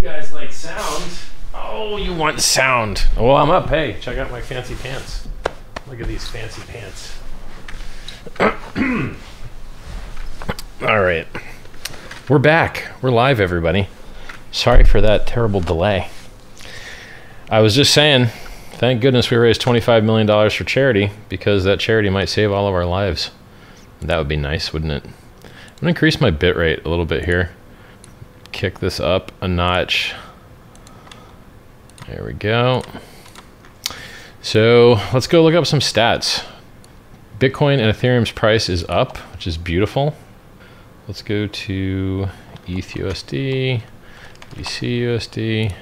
You guys like sound? Oh, you want sound? Well, I'm up. Hey, check out my fancy pants. Look at these fancy pants. All right. We're back. We're live, everybody. Sorry for that terrible delay. I was just saying, thank goodness we raised $25 million for charity because that charity might save all of our lives. That would be nice, wouldn't it? I'm going to increase my bit rate a little bit here. Kick this up a notch. There we go. So let's go look up some stats. Bitcoin and Ethereum's price is up, which is beautiful. Let's go to ETHUSD, ECUSD.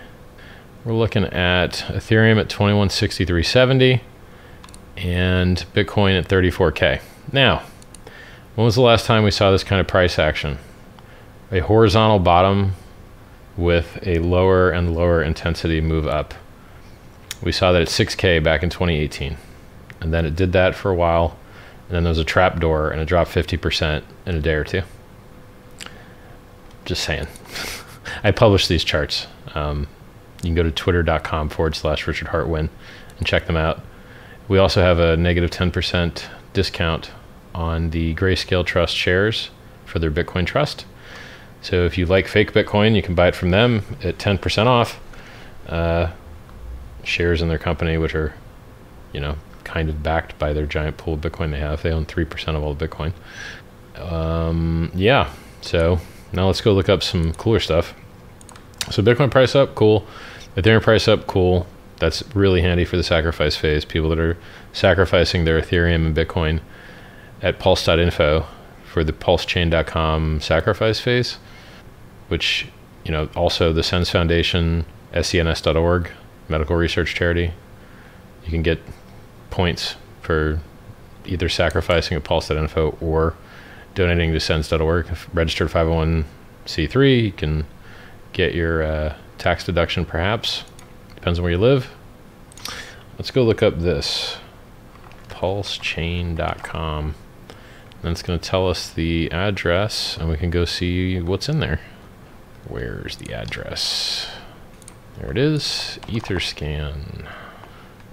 We're looking at Ethereum at 2163.70 and Bitcoin at 34K. Now, when was the last time we saw this kind of price action? A horizontal bottom with a lower and lower intensity move up. We saw that at 6K back in 2018. And then it did that for a while. And then there was a trap door and it dropped 50% in a day or two. Just saying. I publish these charts. Um, you can go to twitter.com forward slash Richard Heartwin and check them out. We also have a negative 10% discount on the Grayscale Trust shares for their Bitcoin trust. So if you like fake Bitcoin, you can buy it from them at 10% off. Uh, shares in their company, which are, you know, kind of backed by their giant pool of Bitcoin they have. They own 3% of all the Bitcoin. Um, yeah. So now let's go look up some cooler stuff. So Bitcoin price up, cool. Ethereum price up, cool. That's really handy for the sacrifice phase. People that are sacrificing their Ethereum and Bitcoin at pulse.info for the pulsechain.com sacrifice phase, which, you know, also the SENS Foundation, SENS.org, medical research charity. You can get points for either sacrificing at pulse.info or donating to SENS.org. If registered 501c3, you can get your uh, tax deduction perhaps. Depends on where you live. Let's go look up this pulsechain.com. It's going to tell us the address, and we can go see what's in there. Where's the address? There it is, Etherscan.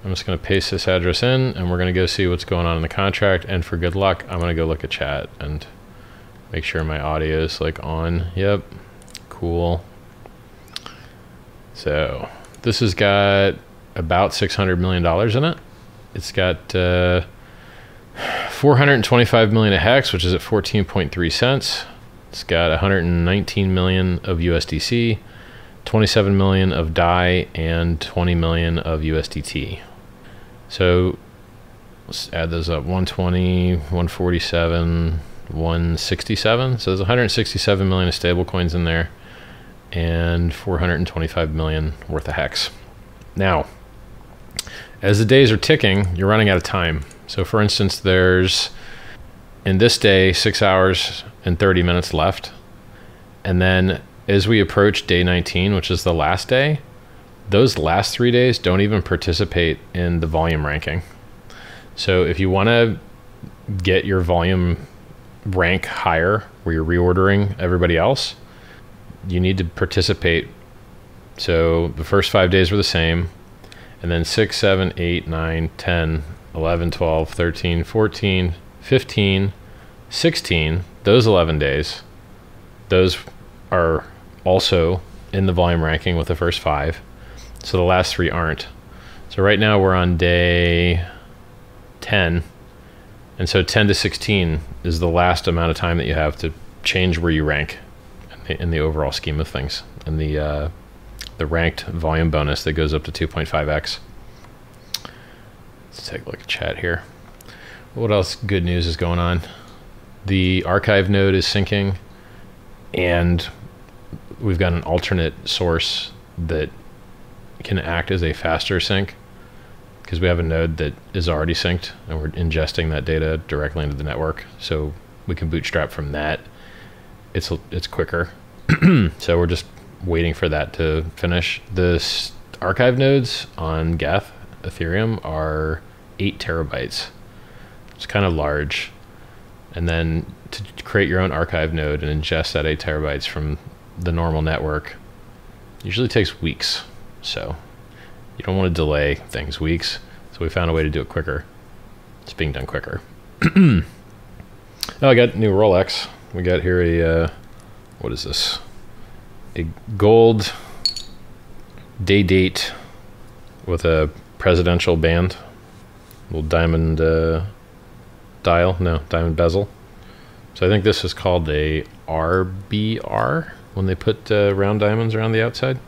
I'm just to paste this address in, and we're to go see what's going on in the contract. And for good luck, I'm to go look at chat and make sure my audio is like on. Yep, cool. So this has got about $600 million in it. It's got uh, 425 million of hex, which is at 14.3 cents. It's got 119 million of USDC, 27 million of DAI, and 20 million of USDT. So let's add those up 120, 147, 167. So there's 167 million of stable coins in there and 425 million worth of hex. Now, as the days are ticking, you're running out of time. So, for instance, there's in this day six hours and 30 minutes left. And then as we approach day 19, which is the last day, those last three days don't even participate in the volume ranking. So, if you want to get your volume rank higher where you're reordering everybody else, you need to participate. So, the first five days were the same and then 6, 7, 8, 9, 10, 11, 12, 13, 14, 15, 16, those 11 days, those are also in the volume ranking with the first five. So the last three aren't. So right now we're on day 10. And so 10 to 16 is the last amount of time that you have to change where you rank in the, in the overall scheme of things. In the uh, the ranked volume bonus that goes up to 2.5x. Let's take a look at chat here. What else good news is going on? The archive node is syncing, and we've got an alternate source that can act as a faster sync because we have a node that is already synced and we're ingesting that data directly into the network. So we can bootstrap from that. It's it's quicker. so we're just waiting for that to finish. The archive nodes on Geth Ethereum are eight terabytes. It's kind of large. And then to create your own archive node and ingest that eight terabytes from the normal network Usually takes weeks. So you don't want to delay things weeks. So we found a way to do it quicker. It's being done quicker. oh, I got new Rolex. We got here a, uh, what is this? A gold day date with a presidential band. Little diamond uh, dial. No, diamond bezel. So I think this is called a RBR when they put uh, round diamonds around the outside.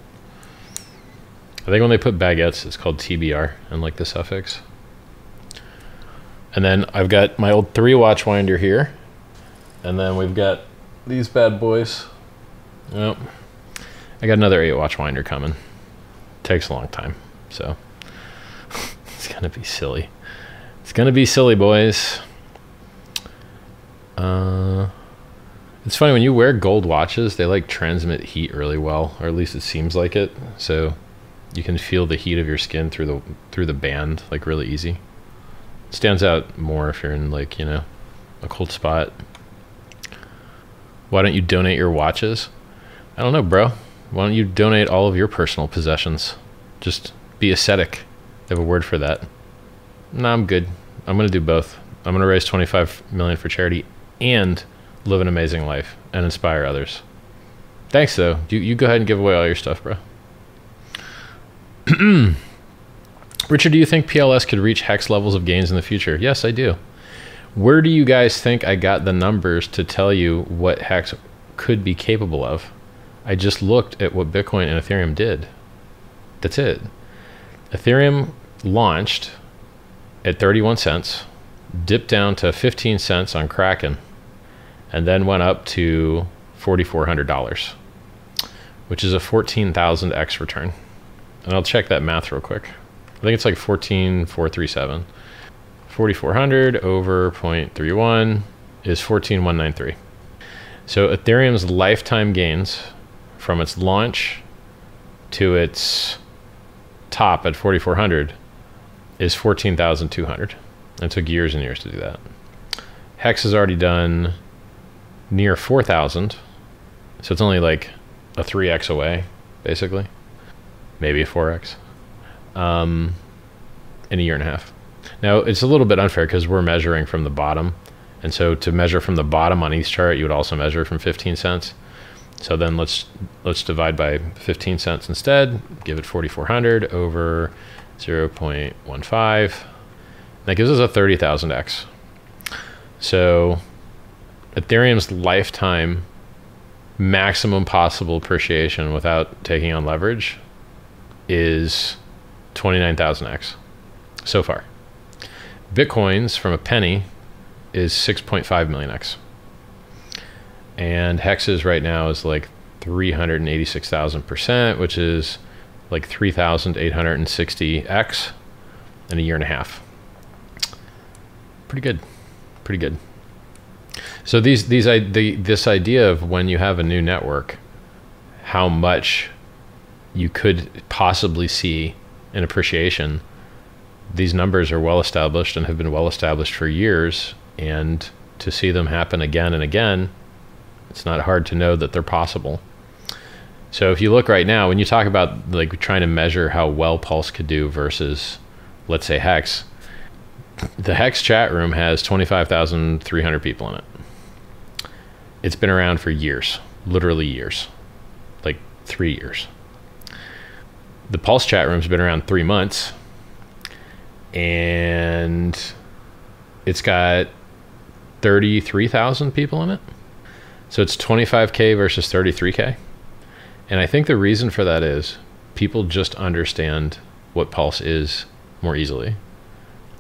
I think when they put baguettes, it's called TBR and like the suffix. And then I've got my old three watch winder here. And then we've got these bad boys. Yep. I got another eight watch winder coming. Takes a long time. So it's to be silly. It's to be silly, boys. Uh, it's funny when you wear gold watches, they like transmit heat really well, or at least it seems like it. So you can feel the heat of your skin through the through the band like really easy. It stands out more if you're in like, you know, a cold spot. Why don't you donate your watches? I don't know, bro. Why don't you donate all of your personal possessions? Just be ascetic. They have a word for that. No, I'm good. I'm to do both. I'm to raise 25 million for charity and live an amazing life and inspire others. Thanks though. You you go ahead and give away all your stuff, bro. Richard, do you think PLS could reach hex levels of gains in the future? Yes, I do. Where do you guys think I got the numbers to tell you what hex could be capable of? I just looked at what Bitcoin and Ethereum did. That's it. Ethereum launched at 31 cents, dipped down to 15 cents on Kraken, and then went up to $4,400, which is a 14,000x return and I'll check that math real quick. I think it's like 14,437. 4,400 over 0.31 is 14,193. So Ethereum's lifetime gains from its launch to its top at 4,400 is 14,200. It took years and years to do that. Hex has already done near 4,000. So it's only like a 3x away, basically maybe a 4x um, in a year and a half. Now, it's a little bit unfair because we're measuring from the bottom. And so to measure from the bottom on each chart, you would also measure from 15 cents. So then let's let's divide by 15 cents instead. Give it 4,400 over 0.15. That gives us a 30,000x. So Ethereum's lifetime maximum possible appreciation without taking on leverage is 29,000x so far. Bitcoins from a penny is 6.5 million x. And hexes right now is like 386,000%, which is like 3,860x in a year and a half. Pretty good. Pretty good. So these these the, this idea of when you have a new network, how much you could possibly see an appreciation. These numbers are well established and have been well established for years, and to see them happen again and again, it's not hard to know that they're possible. So if you look right now, when you talk about like trying to measure how well Pulse could do versus, let's say Hex, the Hex chat room has 25,300 people in it. It's been around for years, literally years, like three years the Pulse chat room's been around three months, and it's got thirty-three thousand people in it. So it's twenty-five k versus thirty-three k, and I think the reason for that is people just understand what Pulse is more easily.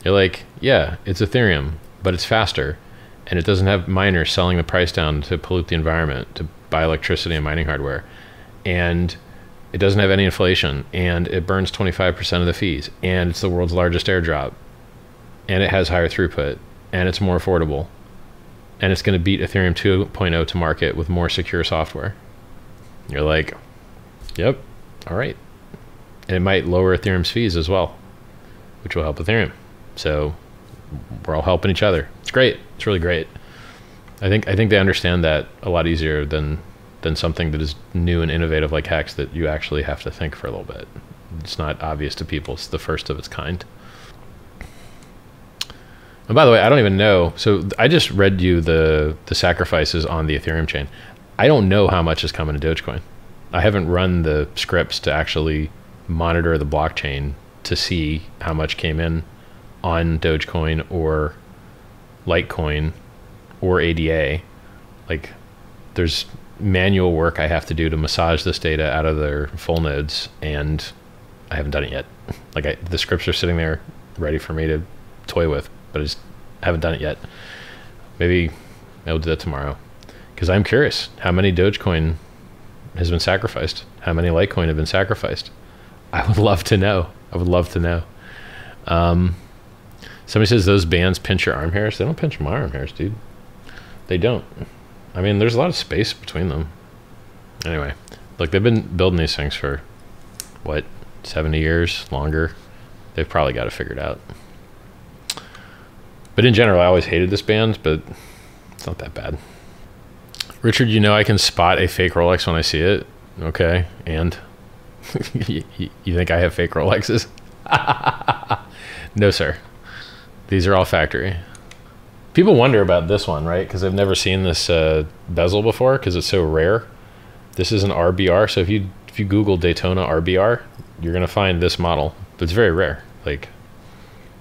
You're like, yeah, it's Ethereum, but it's faster, and it doesn't have miners selling the price down to pollute the environment to buy electricity and mining hardware, and it doesn't have any inflation, and it burns 25% of the fees, and it's the world's largest airdrop, and it has higher throughput, and it's more affordable, and it's going to beat Ethereum 2.0 to market with more secure software. You're like, yep, all right. And it might lower Ethereum's fees as well, which will help Ethereum. So we're all helping each other. It's great. It's really great. I think I think they understand that a lot easier than than something that is new and innovative like Hex that you actually have to think for a little bit. It's not obvious to people. It's the first of its kind. And by the way, I don't even know. So I just read you the the sacrifices on the Ethereum chain. I don't know how much is coming to Dogecoin. I haven't run the scripts to actually monitor the blockchain to see how much came in on Dogecoin or Litecoin or ADA. Like there's manual work I have to do to massage this data out of their full nodes and I haven't done it yet. Like I, the scripts are sitting there ready for me to toy with, but I just haven't done it yet. Maybe I'll do that tomorrow because I'm curious how many Dogecoin has been sacrificed, how many Litecoin have been sacrificed. I would love to know. I would love to know. Um, somebody says those bands pinch your arm hairs. They don't pinch my arm hairs, dude. They don't. I mean, there's a lot of space between them. Anyway, look, they've been building these things for what 70 years longer. They've probably got it figured out. But in general, I always hated this band, but it's not that bad. Richard, you know I can spot a fake Rolex when I see it. Okay, and you, you think I have fake Rolexes? no, sir. These are all factory. People wonder about this one, right? Because I've never seen this uh, bezel before because it's so rare. This is an RBR. So if you if you Google Daytona RBR, you're gonna find this model. It's very rare. Like,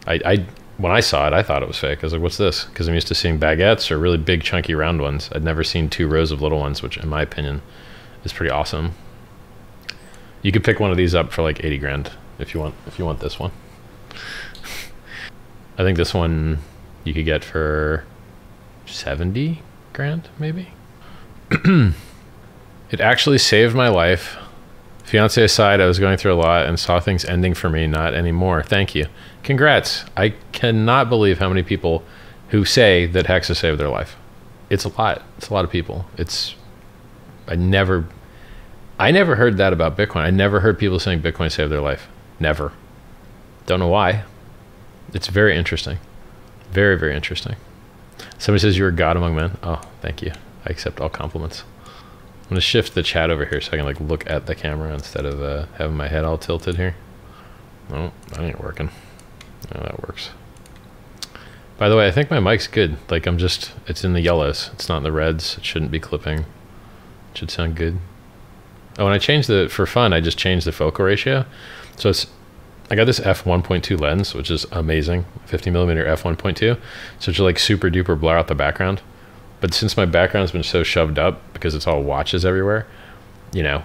I, I when I saw it, I thought it was fake. I was like, "What's this?" Because I'm used to seeing baguettes or really big, chunky, round ones. I'd never seen two rows of little ones, which, in my opinion, is pretty awesome. You could pick one of these up for like 80 grand if you want. If you want this one, I think this one you could get for 70 grand, maybe. it actually saved my life. Fiance aside, I was going through a lot and saw things ending for me, not anymore. Thank you. Congrats. I cannot believe how many people who say that Hex has saved their life. It's a lot. It's a lot of people. It's, I never, I never heard that about Bitcoin. I never heard people saying Bitcoin saved their life. Never. Don't know why. It's very interesting. Very, very interesting. Somebody says you're a god among men. Oh, thank you. I accept all compliments. I'm gonna shift the chat over here so I can like look at the camera instead of uh, having my head all tilted here. No, that ain't working. No, that works. By the way, I think my mic's good. Like I'm just, it's in the yellows. It's not in the reds. It shouldn't be clipping. It should sound good. Oh, and I changed the, for fun, I just changed the focal ratio. So it's, I got this f1.2 lens, which is amazing. 50 millimeter f1.2. So it's like super duper blur out the background. But since my background's been so shoved up because it's all watches everywhere, you know,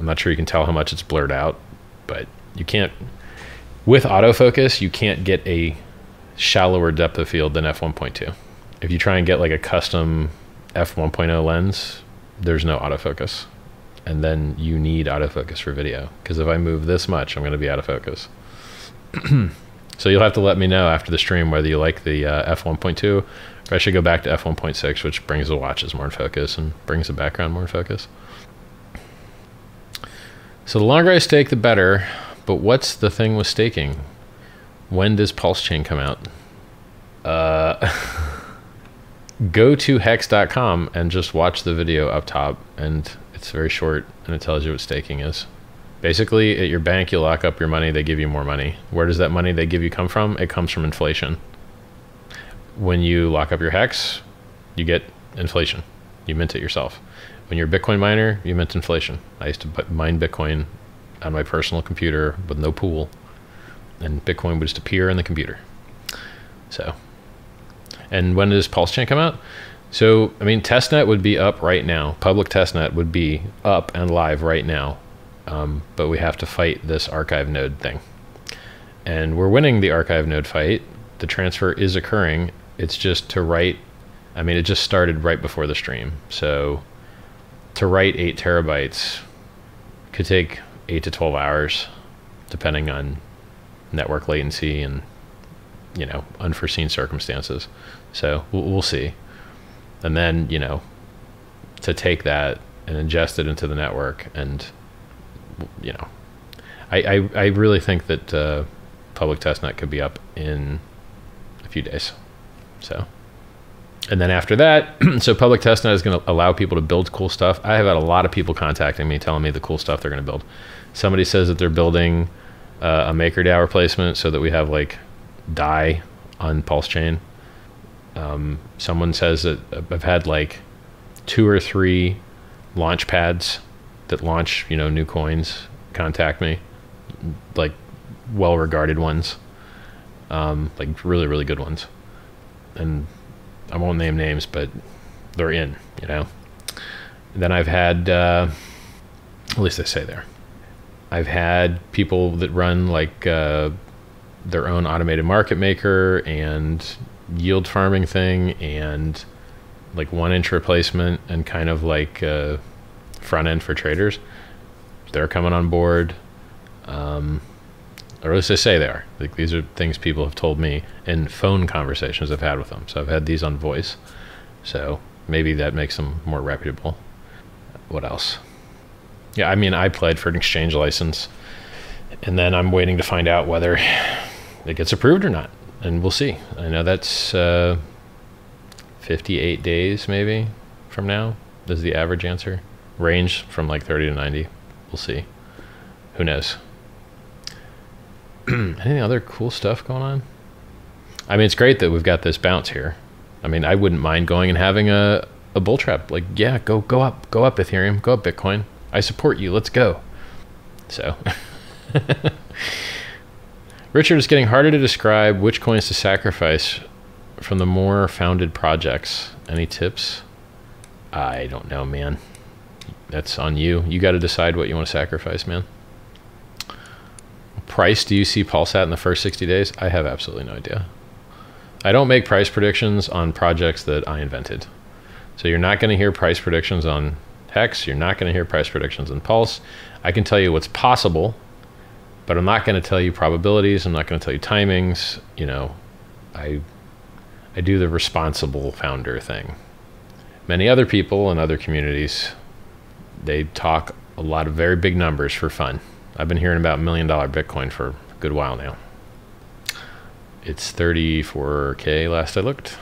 I'm not sure you can tell how much it's blurred out, but you can't, with autofocus, you can't get a shallower depth of field than f1.2. If you try and get like a custom f1.0 lens, there's no autofocus. And then you need autofocus for video. Because if I move this much, I'm going to be out of focus. so you'll have to let me know after the stream whether you like the uh, f1.2 or I should go back to f1.6, which brings the watches more in focus and brings the background more in focus. So the longer I stake, the better. But what's the thing with staking? When does Pulse Chain come out? Uh, go to hex.com and just watch the video up top. And it's very short and it tells you what staking is. Basically, at your bank, you lock up your money, they give you more money. Where does that money they give you come from? It comes from inflation when you lock up your hex, you get inflation. You mint it yourself. When you're a Bitcoin miner, you mint inflation. I used to mine Bitcoin on my personal computer with no pool, and Bitcoin would just appear in the computer. So, and when does Pulse Chain come out? So, I mean, testnet would be up right now. Public testnet would be up and live right now. Um, but we have to fight this archive node thing. And we're winning the archive node fight. The transfer is occurring it's just to write. I mean, it just started right before the stream, so to write eight terabytes could take eight to twelve hours, depending on network latency and you know unforeseen circumstances. So we'll, we'll see, and then you know to take that and ingest it into the network and you know I, I, I really think that uh, public testnet could be up in a few days. So and then after that, so public testnet is going to allow people to build cool stuff. I have had a lot of people contacting me telling me the cool stuff they're going to build. Somebody says that they're building uh, a MakerDAO replacement so that we have like DAI on Pulse Chain. Um, someone says that I've had like two or three launch pads that launch, you know, new coins contact me, like well regarded ones, um, like really, really good ones. And I won't name names, but they're in, you know. Then I've had, uh, at least they say there. I've had people that run like uh, their own automated market maker and yield farming thing and like 1inch replacement and kind of like uh, front end for traders. They're coming on board. Um, or at least they say they are. Like these are things people have told me in phone conversations I've had with them. So I've had these on voice. So maybe that makes them more reputable. What else? Yeah, I mean, I applied for an exchange license, and then I'm waiting to find out whether it gets approved or not, and we'll see. I know that's uh, 58 days maybe from now. Is the average answer range from like 30 to 90? We'll see. Who knows? Any other cool stuff going on? I mean, it's great that we've got this bounce here. I mean, I wouldn't mind going and having a, a bull trap. Like, yeah, go go up, go up Ethereum, go up Bitcoin. I support you. Let's go. So, Richard is getting harder to describe which coins to sacrifice from the more founded projects. Any tips? I don't know, man. That's on you. You got to decide what you want to sacrifice, man price do you see Pulse at in the first 60 days? I have absolutely no idea. I don't make price predictions on projects that I invented. So you're not going to hear price predictions on Hex. You're not going to hear price predictions on Pulse. I can tell you what's possible, but I'm not going to tell you probabilities. I'm not going to tell you timings. You know, I I do the responsible founder thing. Many other people in other communities, they talk a lot of very big numbers for fun. I've been hearing about million dollar Bitcoin for a good while now. It's 34K last I looked.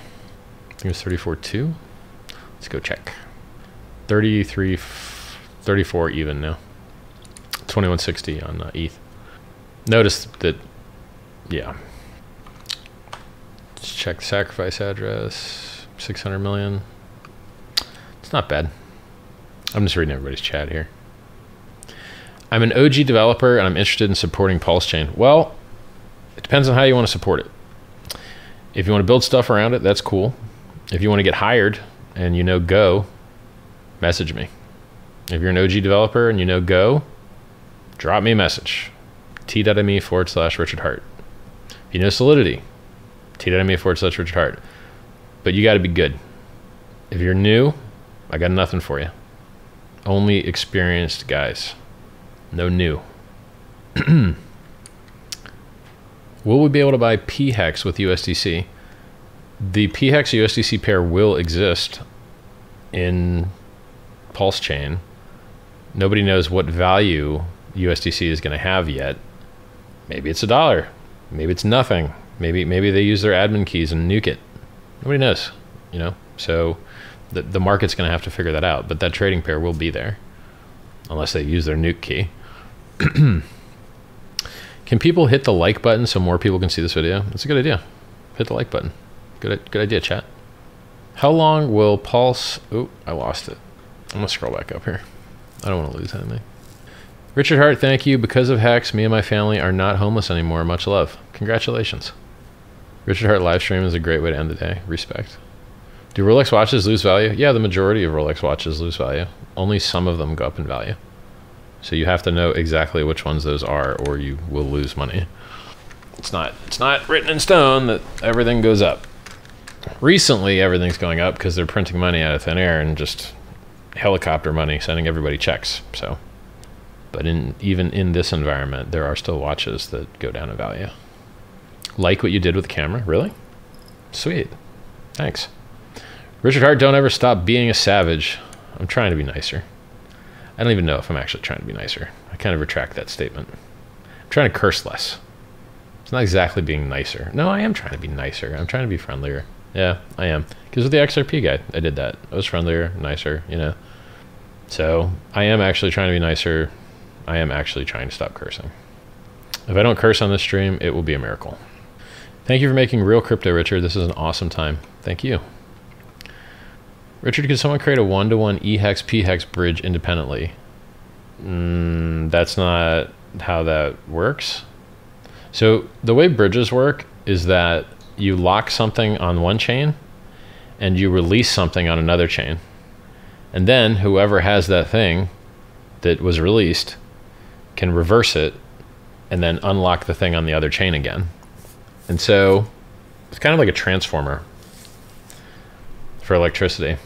I think it was 34.2. Let's go check. 33, 34 even now. 2160 on uh, ETH. Notice that, yeah. Let's check the sacrifice address. 600 million. It's not bad. I'm just reading everybody's chat here. I'm an OG developer and I'm interested in supporting Pulse Chain. Well, it depends on how you want to support it. If you want to build stuff around it, that's cool. If you want to get hired and you know Go, message me. If you're an OG developer and you know Go, drop me a message. T.me forward slash Richard Heart. If you know Solidity, T.me forward slash Richard Heart. But you got to be good. If you're new, I got nothing for you. Only experienced guys. No new. will we be able to buy PHEX with USDC? The PHEX USDC pair will exist in Pulse Chain. Nobody knows what value USDC is going to have yet. Maybe it's a dollar. Maybe it's nothing. Maybe maybe they use their admin keys and nuke it. Nobody knows, you know. So the the market's going to have to figure that out. But that trading pair will be there, unless they use their nuke key. can people hit the like button so more people can see this video? That's a good idea. Hit the like button. Good, good idea, chat. How long will Pulse... Oh, I lost it. I'm going to scroll back up here. I don't want to lose anything. Richard Heart, thank you. Because of Hex, me and my family are not homeless anymore. Much love. Congratulations. Richard Heart live stream is a great way to end the day. Respect. Do Rolex watches lose value? Yeah, the majority of Rolex watches lose value. Only some of them go up in value. So you have to know exactly which ones those are, or you will lose money. It's not it's not written in stone that everything goes up. Recently, everything's going up because they're printing money out of thin air and just helicopter money, sending everybody checks. So, but in even in this environment, there are still watches that go down in value. Like what you did with the camera, really? Sweet, thanks. Richard Heart, don't ever stop being a savage. I'm trying to be nicer. I don't even know if I'm actually trying to be nicer. I kind of retract that statement. I'm trying to curse less. It's not exactly being nicer. No, I am trying to be nicer. I'm trying to be friendlier Yeah, I am. Because with the XRP guy, I did that. I was friendlier, nicer, you know. So I am actually trying to be nicer. I am actually trying to stop cursing. If I don't curse on this stream, it will be a miracle. Thank you for making real crypto, Richard. This is an awesome time. Thank you. Richard, could someone create a one to one ehex phex bridge independently? Mm, that's not how that works. So the way bridges work is that you lock something on one chain and you release something on another chain. And then whoever has that thing that was released can reverse it and then unlock the thing on the other chain again. And so it's kind of like a transformer for electricity.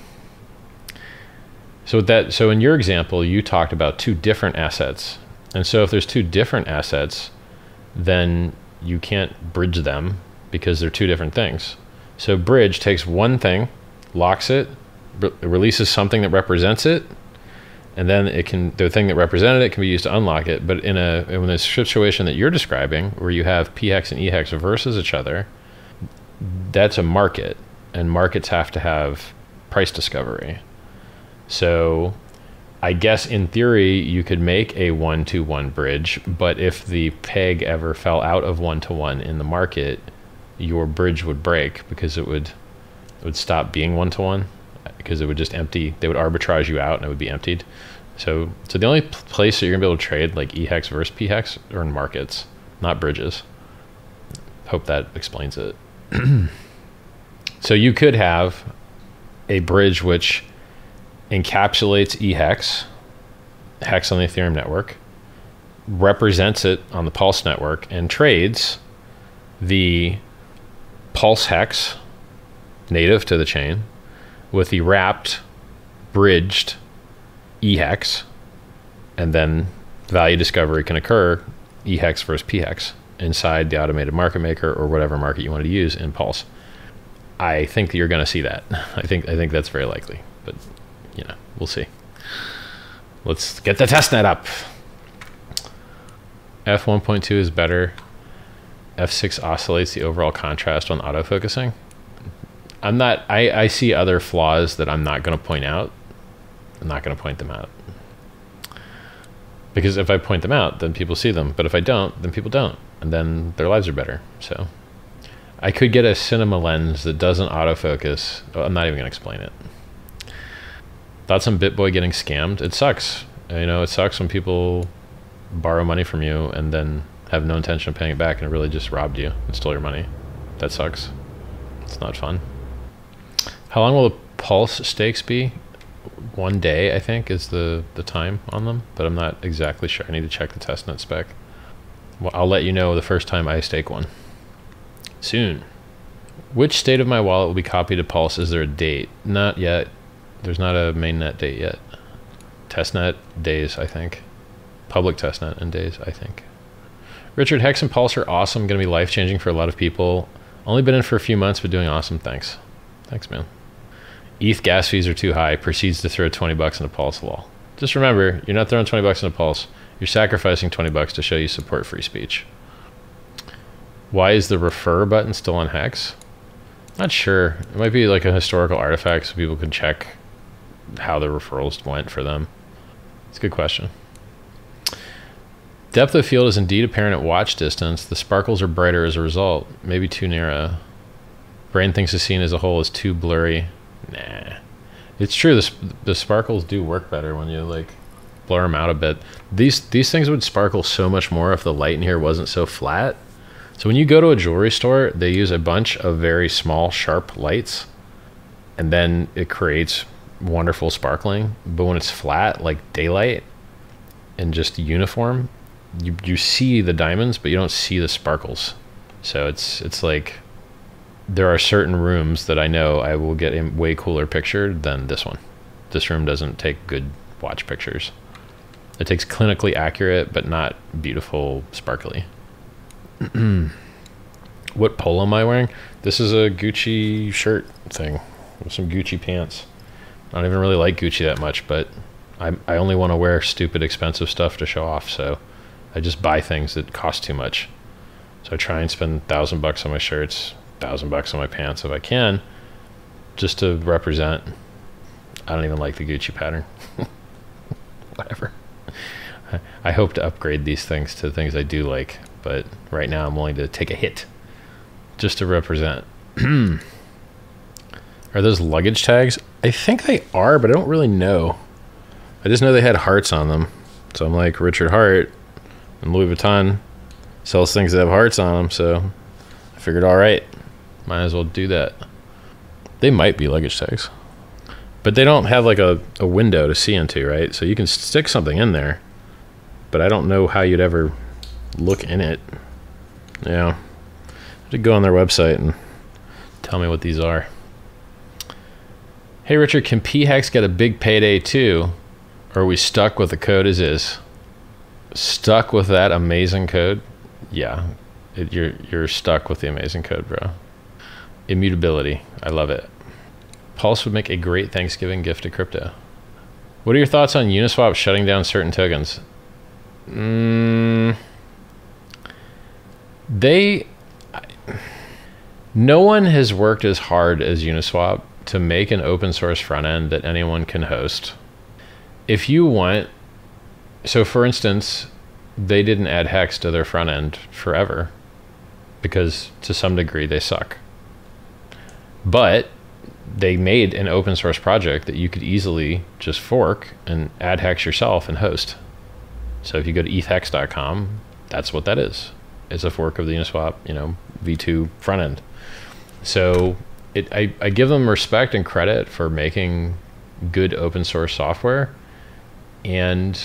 So that so in your example, you talked about two different assets. And so if there's two different assets, then you can't bridge them because they're two different things. So bridge takes one thing, locks it, re- releases something that represents it, and then it can the thing that represented it can be used to unlock it. But in a in a situation that you're describing, where you have p hex and e hex versus each other, that's a market, and markets have to have price discovery. So I guess in theory you could make a one to one bridge, but if the peg ever fell out of one to one in the market, your bridge would break because it would it would stop being one to one because it would just empty. They would arbitrage you out and it would be emptied. So, so the only place that you're gonna be able to trade like ehex versus phex are in markets, not bridges. Hope that explains it. so you could have a bridge which encapsulates ehex, hex on the Ethereum network, represents it on the Pulse network, and trades the Pulse hex native to the chain with the wrapped, bridged ehex, and then value discovery can occur ehex versus phex inside the automated market maker or whatever market you want to use in Pulse. I think you're going to see that. I think I think that's very likely, but you know, we'll see. Let's get the testnet up. F1.2 is better. F6 oscillates the overall contrast on autofocusing. I'm not, I, I see other flaws that I'm not going to point out. I'm not going to point them out. Because if I point them out, then people see them. But if I don't, then people don't. And then their lives are better. So I could get a cinema lens that doesn't autofocus. Oh, I'm not even going to explain it. Thoughts on BitBoy getting scammed? It sucks. You know, it sucks when people borrow money from you and then have no intention of paying it back and it really just robbed you and stole your money. That sucks. It's not fun. How long will the pulse stakes be? One day, I think, is the, the time on them, but I'm not exactly sure. I need to check the testnet spec. Well, I'll let you know the first time I stake one. Soon. Which state of my wallet will be copied to Pulse? Is there a date? Not yet. There's not a mainnet date yet. Testnet days, I think. Public testnet and days, I think. Richard, Hex and Pulse are awesome. Going to be life changing for a lot of people. Only been in for a few months, but doing awesome. Thanks. Thanks, man. ETH gas fees are too high. Proceeds to throw 20 bucks in a Pulse wall. Just remember, you're not throwing 20 bucks in a Pulse. You're sacrificing 20 bucks to show you support free speech. Why is the refer button still on Hex? Not sure. It might be like a historical artifact so people can check how the referrals went for them. It's a good question. Depth of field is indeed apparent at watch distance. The sparkles are brighter as a result. Maybe too narrow. Brain thinks the scene as a whole is too blurry. Nah. It's true. The, the sparkles do work better when you like blur them out a bit. These these things would sparkle so much more if the light in here wasn't so flat. So when you go to a jewelry store, they use a bunch of very small, sharp lights, and then it creates wonderful sparkling. But when it's flat, like daylight, and just uniform, you you see the diamonds, but you don't see the sparkles. So it's it's like there are certain rooms that I know I will get a way cooler picture than this one. This room doesn't take good watch pictures. It takes clinically accurate, but not beautiful, sparkly. what polo am I wearing? This is a Gucci shirt thing with some Gucci pants. I don't even really like Gucci that much, but I I only want to wear stupid expensive stuff to show off. So I just buy things that cost too much. So I try and spend thousand bucks on my shirts, thousand bucks on my pants if I can, just to represent. I don't even like the Gucci pattern. Whatever. I hope to upgrade these things to things I do like, but right now I'm willing to take a hit just to represent. are those luggage tags? I think they are, but I don't really know. I just know they had hearts on them. So I'm like, Richard Heart and Louis Vuitton sells things that have hearts on them. So I figured, all right, might as well do that. They might be luggage tags, but they don't have like a, a window to see into, right? So you can stick something in there, but I don't know how you'd ever look in it. Yeah. To go on their website and tell me what these are. Hey Richard, can PHEX get a big payday too? Or are we stuck with the code as is? Stuck with that amazing code? Yeah. It, you're you're stuck with the amazing code, bro. Immutability. I love it. Pulse would make a great Thanksgiving gift to crypto. What are your thoughts on Uniswap shutting down certain tokens? Mm, they no one has worked as hard as Uniswap to make an open source front end that anyone can host. If you want, so for instance, they didn't add hex to their front end forever because to some degree they suck. But they made an open source project that you could easily just fork and add hex yourself and host. So if you go to ethhex.com, that's what that is. It's a fork of the Uniswap, you know, v2 front end. So it, I, I give them respect and credit for making good open source software. And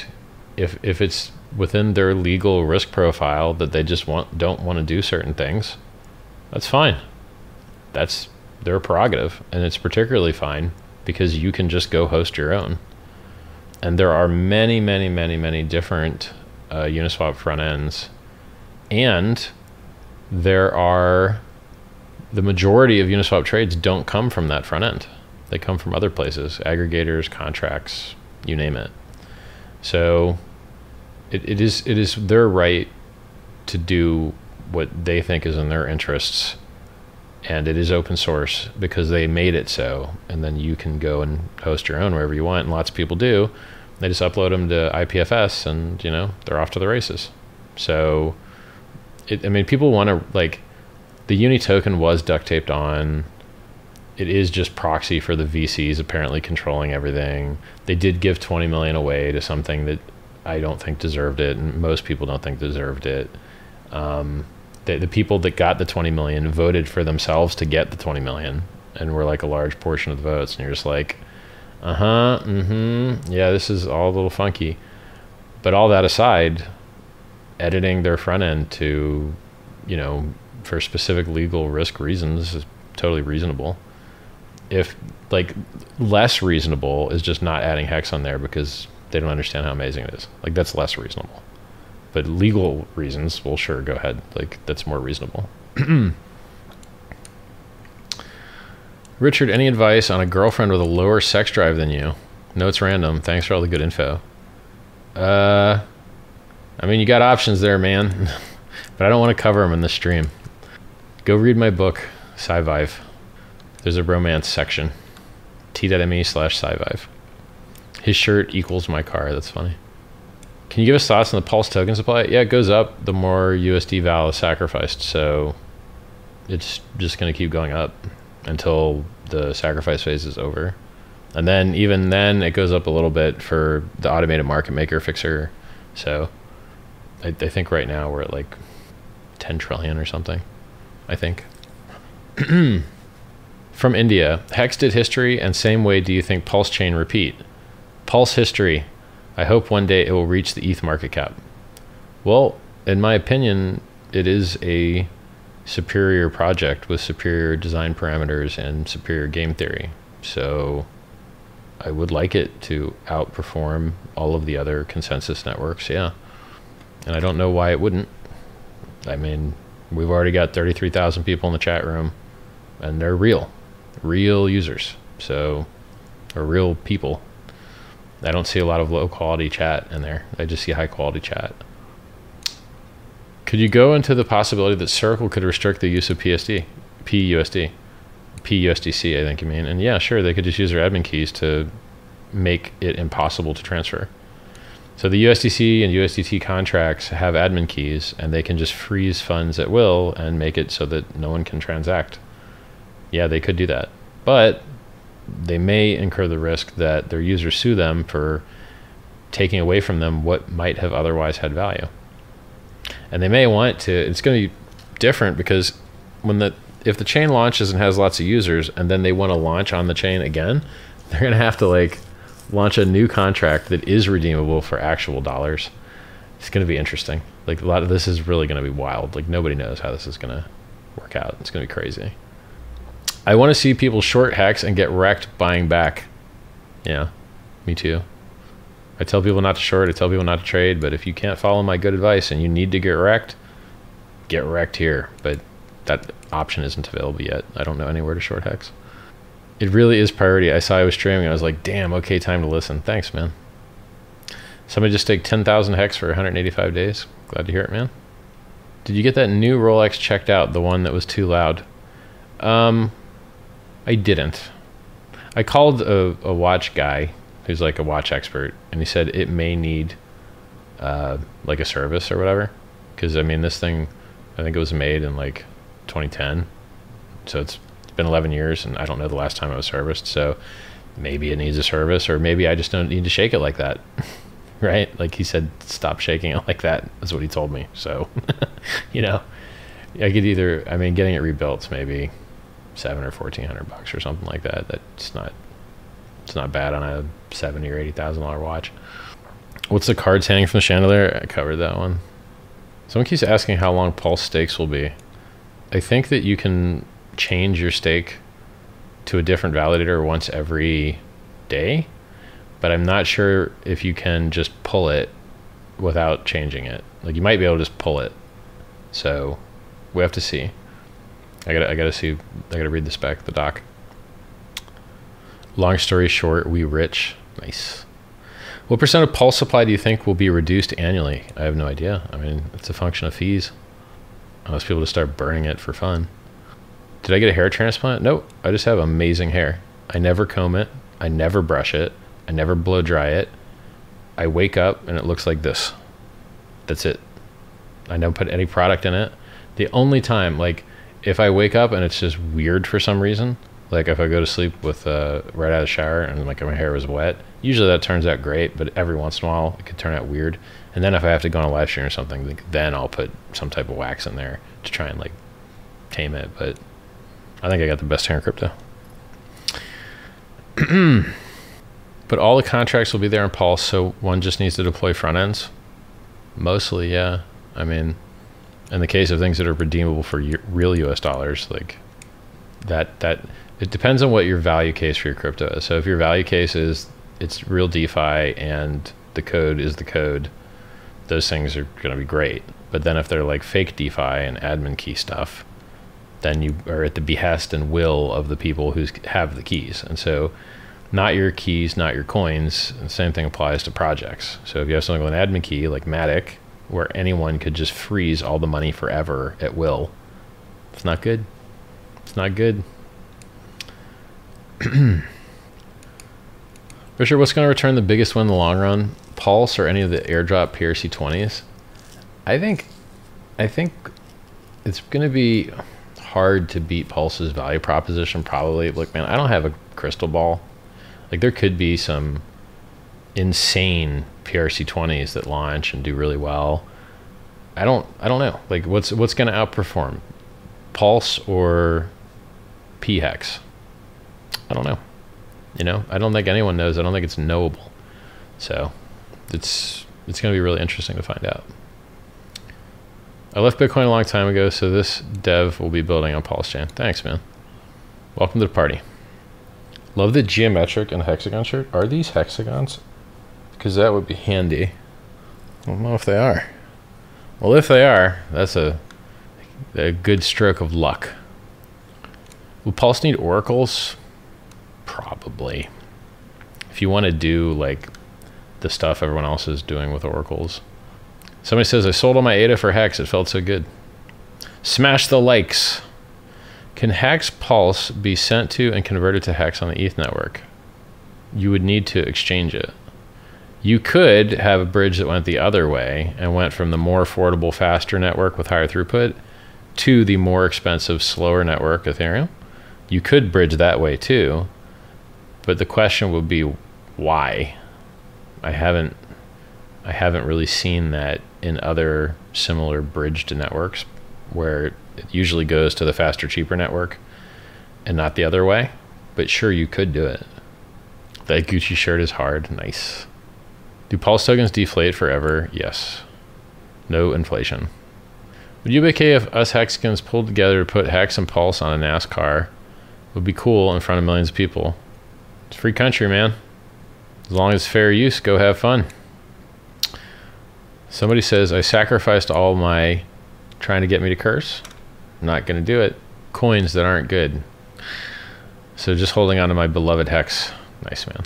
if, if it's within their legal risk profile that they just want don't want to do certain things, that's fine. That's their prerogative. And it's particularly fine because you can just go host your own. And there are many, many, many, many different uh, Uniswap front ends. And there are the majority of Uniswap trades don't come from that front end. They come from other places, aggregators, contracts, you name it. So it, it is it is their right to do what they think is in their interests and it is open source because they made it so and then you can go and host your own wherever you want and lots of people do they just upload them to ipfs and you know they're off to the races so it, i mean people want to like the Uni token was duct taped on. It is just proxy for the VCs apparently controlling everything. They did give 20 million away to something that I don't think deserved it, and most people don't think deserved it. Um, the, the people that got the 20 million voted for themselves to get the 20 million, and were like a large portion of the votes. And you're just like, uh huh, mm hmm, yeah, this is all a little funky. But all that aside, editing their front end to, you know, for specific legal risk reasons is totally reasonable. If like less reasonable is just not adding hex on there because they don't understand how amazing it is. Like that's less reasonable. But legal reasons, well sure, go ahead. Like that's more reasonable. Richard, any advice on a girlfriend with a lower sex drive than you? No, it's random. Thanks for all the good info. Uh, I mean, you got options there, man, but I don't want to cover them in the stream. Go read my book, Sci-Vive. There's a romance section. T.me slash Sci-Vive. His shirt equals my car. That's funny. Can you give us thoughts on the Pulse token supply? Yeah, it goes up the more USD Val is sacrificed. So it's just going to keep going up until the sacrifice phase is over. And then even then, it goes up a little bit for the automated market maker fixer. So I, I think right now we're at like 10 trillion or something. I think. From India, Hex did history, and same way do you think Pulse Chain repeat? Pulse history. I hope one day it will reach the ETH market cap. Well, in my opinion, it is a superior project with superior design parameters and superior game theory. So I would like it to outperform all of the other consensus networks, yeah. And I don't know why it wouldn't. I mean, We've already got 33,000 people in the chat room, and they're real, real users. So, or real people. I don't see a lot of low quality chat in there. I just see high quality chat. Could you go into the possibility that Circle could restrict the use of PSD, PUSD? PUSDC, I think you mean. And yeah, sure, they could just use their admin keys to make it impossible to transfer. So the USDC and USDT contracts have admin keys, and they can just freeze funds at will and make it so that no one can transact. Yeah, they could do that, but they may incur the risk that their users sue them for taking away from them what might have otherwise had value. And they may want to. It's going to be different because when the if the chain launches and has lots of users, and then they want to launch on the chain again, they're going to have to like launch a new contract that is redeemable for actual dollars. It's going to be interesting. Like a lot of this is really going to be wild. Like nobody knows how this is going to work out. It's going to be crazy. I want to see people short hex and get wrecked buying back. Yeah, me too. I tell people not to short, I tell people not to trade, but if you can't follow my good advice and you need to get wrecked, get wrecked here. But that option isn't available yet. I don't know anywhere to short hex. It really is priority. I saw I was streaming. I was like, damn, okay, time to listen. Thanks, man. Somebody just take 10,000 hex for 185 days. Glad to hear it, man. Did you get that new Rolex checked out? The one that was too loud? Um, I didn't. I called a, a watch guy who's like a watch expert, and he said it may need uh, like a service or whatever. Because I mean, this thing, I think it was made in like 2010, so it's been 11 years, and I don't know the last time it was serviced. So maybe it needs a service, or maybe I just don't need to shake it like that. right? Like he said, stop shaking it like that. That's what he told me. So, you know, I could either, I mean, getting it rebuilt maybe seven or fourteen hundred bucks or something like that. That's not it's not bad on a seventy or eighty thousand dollar watch. What's the cards hanging from the chandelier? I covered that one. Someone keeps asking how long pulse stakes will be. I think that you can change your stake to a different validator once every day, but I'm not sure if you can just pull it without changing it. Like you might be able to just pull it. So we have to see. I gotta I gotta see I gotta read the spec, the doc. Long story short, we rich. Nice. What percent of pulse supply do you think will be reduced annually? I have no idea. I mean, it's a function of fees. Unless people just start burning it for fun. Did I get a hair transplant? Nope. I just have amazing hair. I never comb it. I never brush it. I never blow dry it. I wake up and it looks like this. That's it. I never put any product in it. The only time, like, if I wake up and it's just weird for some reason, like if I go to sleep with uh, right out of the shower and like my hair was wet, usually that turns out great, but every once in a while it could turn out weird. And then if I have to go on a live stream or something, like, then I'll put some type of wax in there to try and like tame it. But I think I got the best hair in crypto. but all the contracts will be there in Pulse, so one just needs to deploy front ends. Mostly, yeah. I mean, in the case of things that are redeemable for real US dollars, like that, that it depends on what your value case for your crypto is. So if your value case is it's real DeFi and the code is the code, those things are going to be great. But then if they're like fake DeFi and admin key stuff, then you are at the behest and will of the people who have the keys. And so not your keys, not your coins. The same thing applies to projects. So if you have something with an admin key like Matic, where anyone could just freeze all the money forever at will. It's not good. It's not good. Richard, what's going to return the biggest win in the long run? Pulse or any of the airdrop PRC20s? I think, I think it's going to be hard to beat Pulse's value proposition. Probably. Look, man, I don't have a crystal ball. Like there could be some insane PRC20s that launch and do really well. I don't I don't know. Like what's what's going to outperform? Pulse or PHEX? I don't know. You know, I don't think anyone knows. I don't think it's knowable. So, it's it's going to be really interesting to find out. I left Bitcoin a long time ago, so this dev will be building on Pulse Chain. Thanks, man. Welcome to the party. Love the geometric and hexagon shirt. Are these hexagons? Because that would be handy. I don't know if they are. Well, if they are, that's a a good stroke of luck. Will Pulse need oracles? Probably. If you want to do like the stuff everyone else is doing with oracles. Somebody says, I sold all my ADA for Hex. It felt so good. Smash the likes. Can hex pulse be sent to and converted to hex on the ETH network? You would need to exchange it. You could have a bridge that went the other way and went from the more affordable, faster network with higher throughput to the more expensive, slower network, Ethereum. You could bridge that way too. But the question would be why? I haven't I haven't really seen that in other similar bridged networks where it usually goes to the faster, cheaper network and not the other way. But sure, you could do it. That Gucci shirt is hard. Nice. Do pulse tokens deflate forever? Yes. No inflation. Would you be okay if us Hexicans pulled together to put Hex and Pulse on a NASCAR? It would be cool in front of millions of people. It's free country, man. As long as fair use, go have fun. Somebody says, I sacrificed all my trying to get me to curse. I'm not going to do it. Coins that aren't good. So just holding on to my beloved Hex. Nice, man.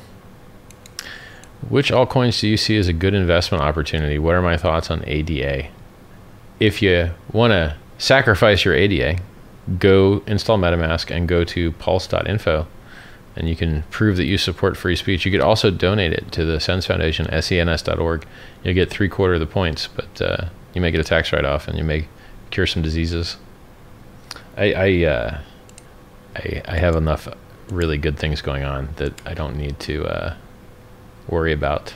Which altcoins do you see as a good investment opportunity? What are my thoughts on ADA? If you want to sacrifice your ADA, go install MetaMask and go to pulse.info and you can prove that you support free speech. You could also donate it to the SENS Foundation, sens.org. You'll get three quarter of the points, but uh, you may get a tax write off and you may cure some diseases. I I, uh, I, I have enough really good things going on that I don't need to uh, worry about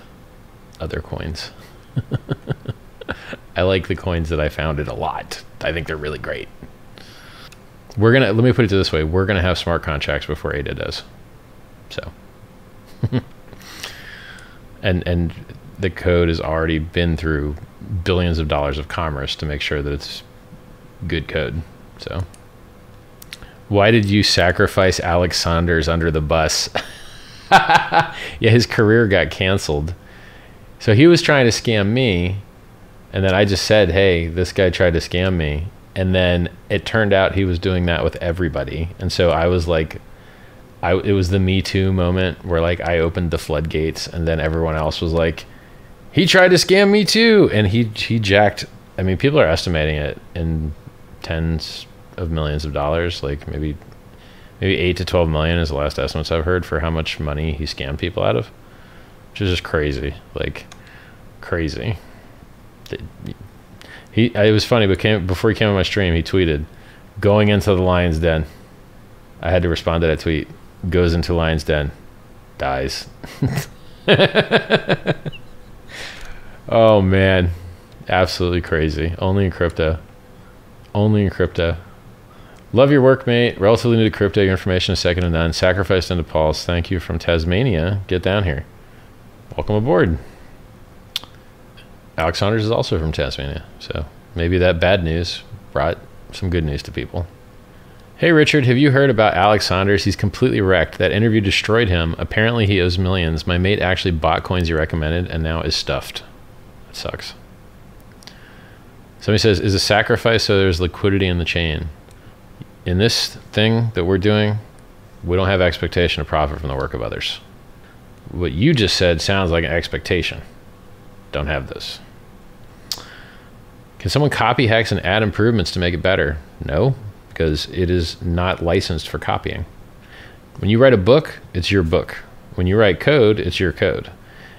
other coins. I like the coins that I founded a lot. I think they're really great. We're gonna let me put it this way: we're gonna have smart contracts before ADA does. So, and and the code has already been through billions of dollars of commerce to make sure that it's good code. So, why did you sacrifice Alex Saunders under the bus? yeah, his career got canceled. So he was trying to scam me, and then I just said, "Hey, this guy tried to scam me." And then it turned out he was doing that with everybody. And so I was like I it was the Me Too moment where like I opened the floodgates and then everyone else was like, he tried to scam me too, and he he jacked. I mean, people are estimating it in tens of millions of dollars, like maybe maybe eight to twelve million is the last estimates I've heard for how much money he scammed people out of, which is just crazy, like crazy. He it was funny, but came, before he came on my stream, he tweeted, "Going into the lion's den." I had to respond to that tweet goes into lion's den, dies. oh man, absolutely crazy. Only in crypto. Only in crypto. Love your work, mate. Relatively new to crypto. Your information is second to none. Sacrificed into Pulse. Thank you from Tasmania. Get down here. Welcome aboard. Alex Saunders is also from Tasmania. So maybe that bad news brought some good news to people. Hey Richard, have you heard about Alex Saunders? He's completely wrecked. That interview destroyed him. Apparently he owes millions. My mate actually bought coins he recommended and now is stuffed. That sucks. Somebody says, is a sacrifice so there's liquidity in the chain. In this thing that we're doing, we don't have expectation of profit from the work of others. What you just said sounds like an expectation. Don't have this. Can someone copy Hex and add improvements to make it better? No, because it is not licensed for copying. When you write a book, it's your book. When you write code, it's your code.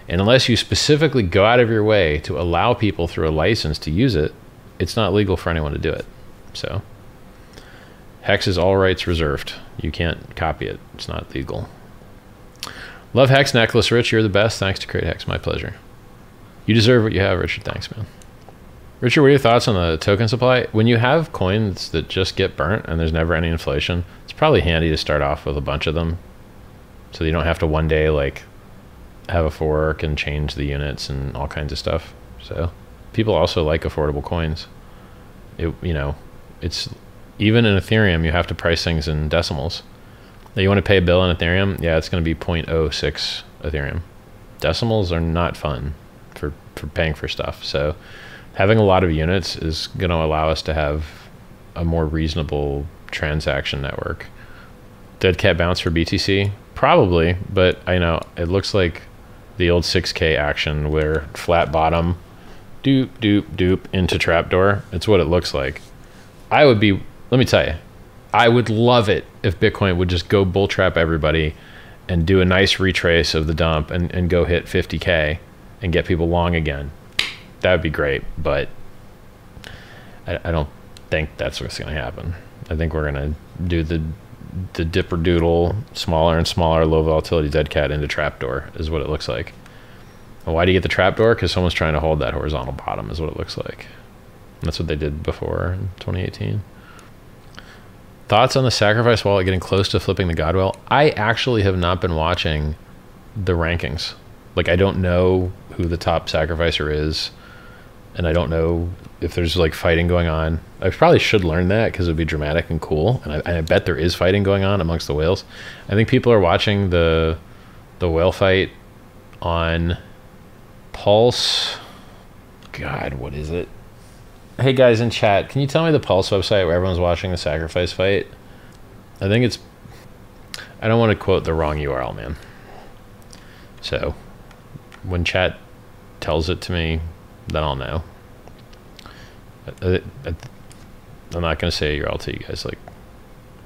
And unless you specifically go out of your way to allow people through a license to use it, it's not legal for anyone to do it. So, Hex is all rights reserved. You can't copy it, it's not legal. Love Hex necklace, Rich. You're the best. Thanks to Create Hex. My pleasure. You deserve what you have, Richard. Thanks, man. Richard, what are your thoughts on the token supply? When you have coins that just get burnt and there's never any inflation, it's probably handy to start off with a bunch of them, so you don't have to one day like have a fork and change the units and all kinds of stuff. So people also like affordable coins. It you know, it's even in Ethereum you have to price things in decimals. You want to pay a bill in Ethereum, yeah, it's going to be 0.06 Ethereum. Decimals are not fun for for paying for stuff. So having a lot of units is going to allow us to have a more reasonable transaction network. Dead cat bounce for BTC? Probably, but I know it looks like the old 6K action where flat bottom, doop, doop, doop into trapdoor. It's what it looks like. I would be, let me tell you, I would love it if Bitcoin would just go bull trap everybody and do a nice retrace of the dump and, and go hit 50K and get people long again. That would be great. But I, I don't think that's what's going to happen. I think we're going to do the the dipper doodle smaller and smaller low volatility dead cat into trapdoor is what it looks like. Why do you get the trapdoor? Because someone's trying to hold that horizontal bottom is what it looks like. And that's what they did before in 2018. Thoughts on the sacrifice wallet getting close to flipping the Godwell? I actually have not been watching the rankings. Like I don't know who the top sacrificer is, and I don't know if there's like fighting going on. I probably should learn that because it would be dramatic and cool. And I, and I, bet there is fighting going on amongst the whales. I think people are watching the the whale fight on Pulse. God, what is it? Hey guys in chat, can you tell me the Pulse website where everyone's watching the sacrifice fight? I think it's. I don't want to quote the wrong URL, man. So, when chat tells it to me, then I'll know. I, am not going to say your URL to you guys, like,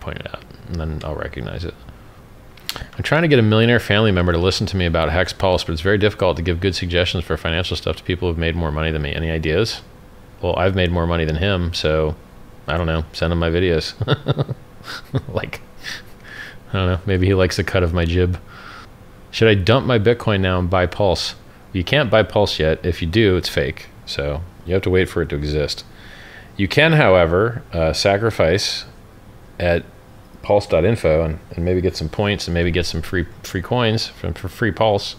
point it out, and then I'll recognize it. I'm trying to get a millionaire family member to listen to me about Hex Pulse, but it's very difficult to give good suggestions for financial stuff to people who've made more money than me. Any ideas? Well, I've made more money than him, so I don't know. Send him my videos. like, I don't know. Maybe he likes a cut of my jib. Should I dump my Bitcoin now and buy Pulse? You can't buy Pulse yet. If you do, it's fake. So you have to wait for it to exist. You can, however, uh, sacrifice at pulse.info and, and maybe get some points and maybe get some free free coins from, for free Pulse.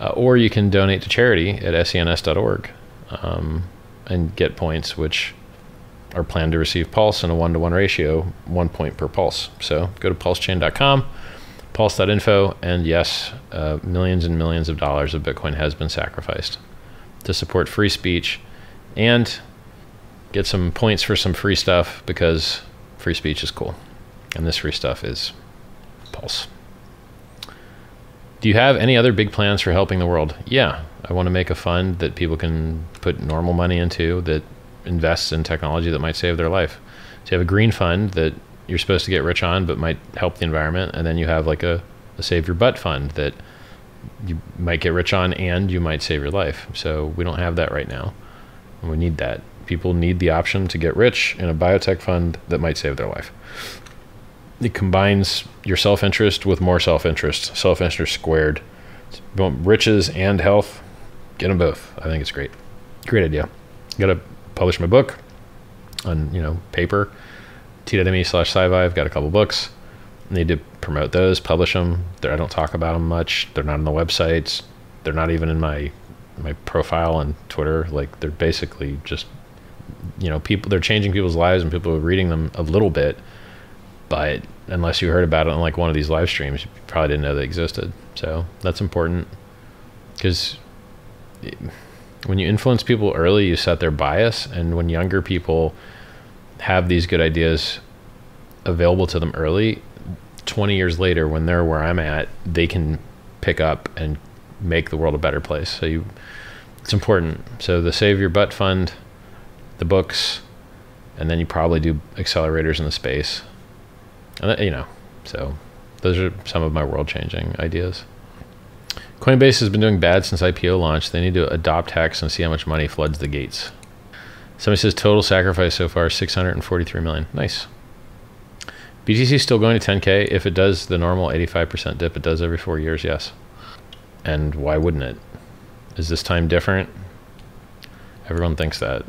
Uh, or you can donate to charity at sens.org um, and get points, which are planned to receive Pulse in a one to one ratio, one point per Pulse. So go to pulsechain.com, pulse.info, and yes, uh, millions and millions of dollars of Bitcoin has been sacrificed to support free speech and get some points for some free stuff because free speech is cool. And this free stuff is Pulse. Do you have any other big plans for helping the world? Yeah, I want to make a fund that people can put normal money into that invests in technology that might save their life. So you have a green fund that you're supposed to get rich on but might help the environment, and then you have like a, a save your butt fund that you might get rich on and you might save your life. So we don't have that right now. And we need that. People need the option to get rich in a biotech fund that might save their life. It combines your self interest with more self interest, self interest squared. riches and health, get them both. I think it's great. Great idea. Got to publish my book on you know paper. T.me slash sci I've got a couple books need to promote those, publish them. They're, I don't talk about them much. They're not on the websites. They're not even in my my profile on Twitter. Like they're basically just you know people. They're changing people's lives and people are reading them a little bit. But unless you heard about it on like one of these live streams, you probably didn't know they existed. So that's important because when you influence people early, you set their bias, and when younger people have these good ideas available to them early, 20 years later, when they're where I'm at, they can pick up and make the world a better place. So you, it's important. So the Save Your Butt Fund, the books, and then you probably do accelerators in the space. And you know, so those are some of my world changing ideas. Coinbase has been doing bad since IPO launch. They need to adopt Hex and see how much money floods the gates. Somebody says total sacrifice so far 643 million. Nice. BTC is still going to 10K. If it does the normal 85% dip, it does every four years, yes. And why wouldn't it? Is this time different? Everyone thinks that.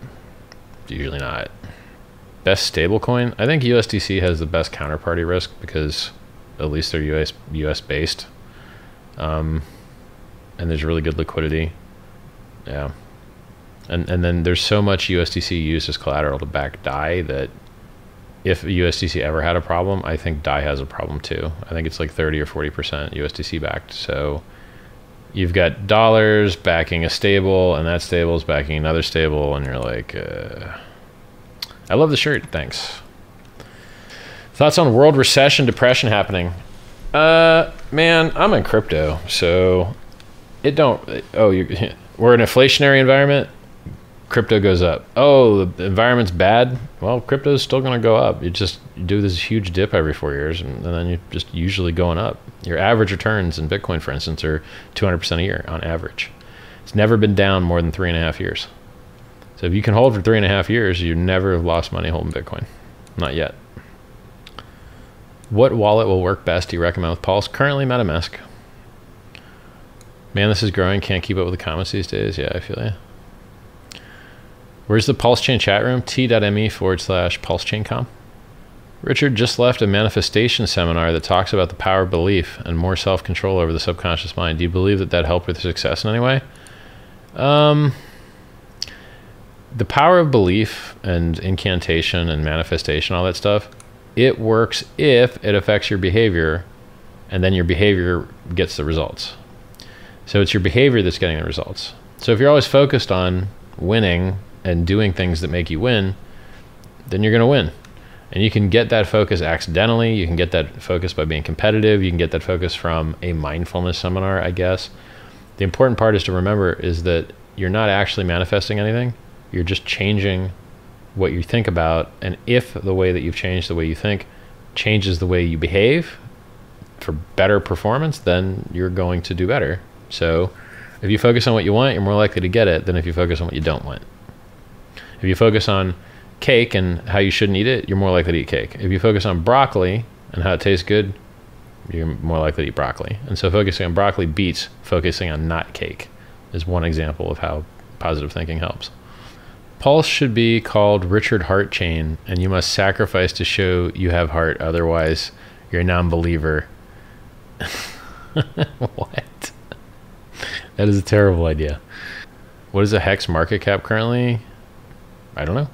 Usually not. Best stablecoin? I think USDC has the best counterparty risk because at least they're US US based. Um, and there's really good liquidity. Yeah. And and then there's so much USDC used as collateral to back DAI that if USDC ever had a problem, I think DAI has a problem too. I think it's like 30 or 40% USDC backed. So you've got dollars backing a stable, and that stable is backing another stable, and you're like, uh, I love the shirt. Thanks. Thoughts on world recession, depression happening? Uh, man, I'm in crypto, so it don't. Oh, you we're in an inflationary environment. crypto goes up. Oh, the environment's bad. Well, crypto is still going to go up. You just you do this huge dip every four years, and, and then you're just usually going up. Your average returns in Bitcoin, for instance, are 200% a year on average. It's never been down more than three and a half years. So if you can hold for three and a half years, you never have lost money holding Bitcoin. Not yet. What wallet will work best? Do you recommend with Pulse? Currently, MetaMask. Man, this is growing. Can't keep up with the comments these days. Yeah, I feel you. Where's the Pulse Chain chat room? T.me forward slash Pulse Chain com. Richard just left a manifestation seminar that talks about the power of belief and more self control over the subconscious mind. Do you believe that that helped with success in any way? Um, the power of belief and incantation and manifestation, all that stuff, it works if it affects your behavior and then your behavior gets the results. So it's your behavior that's getting the results. So if you're always focused on winning and doing things that make you win, then you're going to win. And you can get that focus accidentally. You can get that focus by being competitive. You can get that focus from a mindfulness seminar, I guess. The important part is to remember is that you're not actually manifesting anything. You're just changing what you think about. And if the way that you've changed the way you think changes the way you behave for better performance, then you're going to do better. So if you focus on what you want, you're more likely to get it than if you focus on what you don't want. If you focus on cake and how you shouldn't eat it, you're more likely to eat cake. If you focus on broccoli and how it tastes good, you're more likely to eat broccoli. And so focusing on broccoli beats focusing on not cake is one example of how positive thinking helps. Pulse should be called Richard Heart Chain, and you must sacrifice to show you have heart, otherwise, you're a non believer. what? That is a terrible idea. What is a hex market cap currently? I don't know.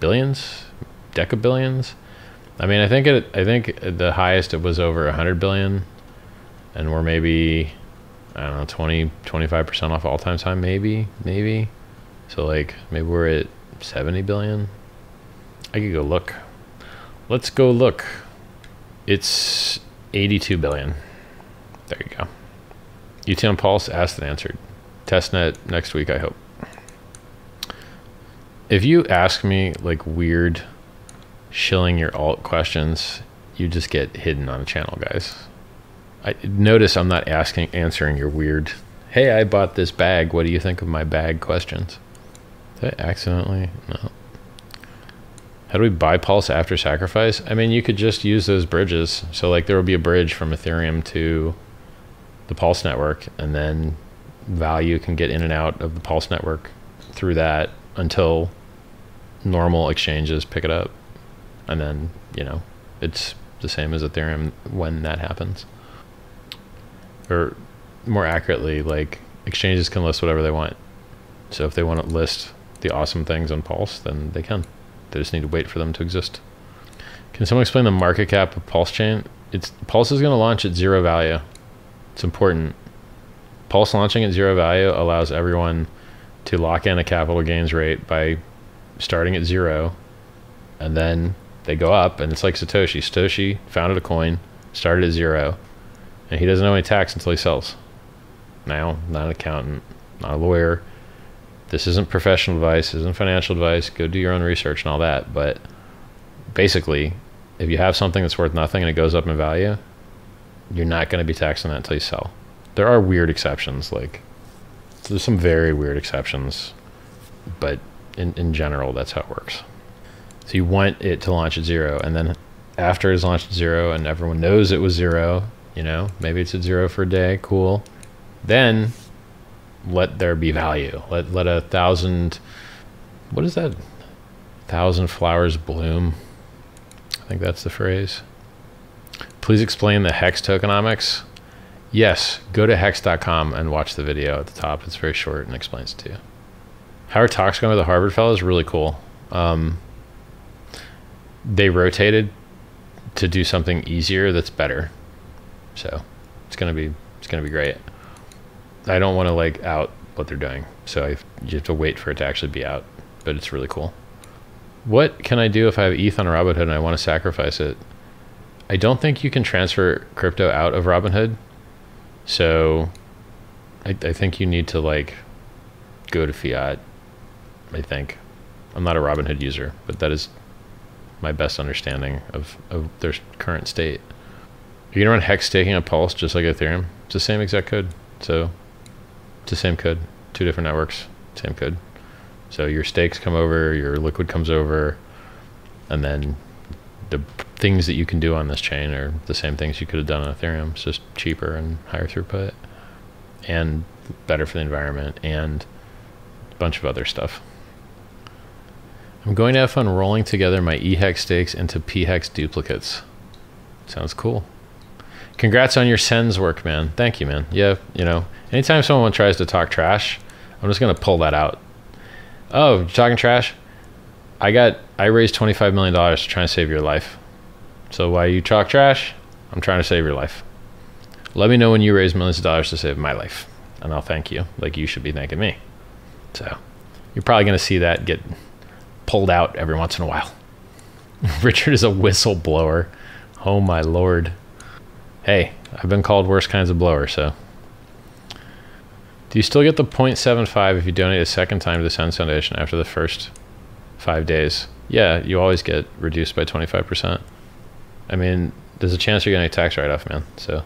Billions? Decabillions? I mean, I think it. I think the highest it was over 100 billion, and we're maybe, I don't know, 20, 25 percent off all time time. Maybe, maybe. So like maybe we're at 70 billion. I could go look. Let's go look. It's 82 billion. There you go. UTM Pulse asked and answered. Testnet next week, I hope. If you ask me like weird shilling your alt questions, you just get hidden on a channel, guys. I notice I'm not asking answering your weird, hey, I bought this bag. What do you think of my bag questions? Did I accidentally? No. How do we buy Pulse after sacrifice? I mean, you could just use those bridges. So, like, there will be a bridge from Ethereum to the Pulse network, and then value can get in and out of the Pulse network through that until normal exchanges pick it up. And then, you know, it's the same as Ethereum when that happens. Or more accurately, like, exchanges can list whatever they want. So, if they want to list the awesome things on Pulse, then they can. They just need to wait for them to exist. Can someone explain the market cap of Pulse Chain? It's Pulse is going to launch at zero value. It's important. Pulse launching at zero value allows everyone to lock in a capital gains rate by starting at zero, and then they go up, and it's like Satoshi. Satoshi founded a coin, started at zero, and he doesn't owe any tax until he sells. Now, not an accountant, not a lawyer, this isn't professional advice, isn't financial advice. Go do your own research and all that. But basically, if you have something that's worth nothing and it goes up in value, you're not going to be taxing that until you sell. There are weird exceptions, like there's some very weird exceptions, but in, in general, that's how it works. So you want it to launch at zero, and then after it's launched at zero and everyone knows it was zero, you know, maybe it's at zero for a day, cool. Then let there be value. Let let a thousand what is that? Thousand flowers bloom. I think that's the phrase. Please explain the hex tokenomics. Yes, go to hex.com and watch the video at the top. It's very short and explains it to you. Howard Talks going with the Harvard fellows really cool. Um, they rotated to do something easier that's better. So it's gonna be it's gonna be great. I don't want to like out what they're doing, so I, you have to wait for it to actually be out. But it's really cool. What can I do if I have ETH on Robinhood and I want to sacrifice it? I don't think you can transfer crypto out of Robinhood, so I, I think you need to like go to fiat. I think. I'm not a Robinhood user, but that is my best understanding of, of their current state. You're gonna run hex staking on Pulse just like Ethereum. It's the same exact code. So it's the same code, two different networks, same code. So your stakes come over, your liquid comes over, and then the things that you can do on this chain are the same things you could have done on Ethereum. It's just cheaper and higher throughput and better for the environment and a bunch of other stuff. I'm going to have fun rolling together my eHex stakes into pHex duplicates. Sounds cool. Congrats on your SENS work, man. Thank you, man. Yeah, you know, anytime someone tries to talk trash, I'm just gonna pull that out. Oh, talking trash? I got I raised twenty five million dollars to try and save your life. So why you talk trash? I'm trying to save your life. Let me know when you raise millions of dollars to save my life, and I'll thank you like you should be thanking me. So you're probably gonna see that get pulled out every once in a while. Richard is a whistleblower. Oh my lord. Hey, I've been called worse kinds of blower, so. Do you still get the 0.75 if you donate a second time to the Sens Foundation after the first five days? Yeah, you always get reduced by 25%. I mean, there's a chance you're getting a tax write off, man. So.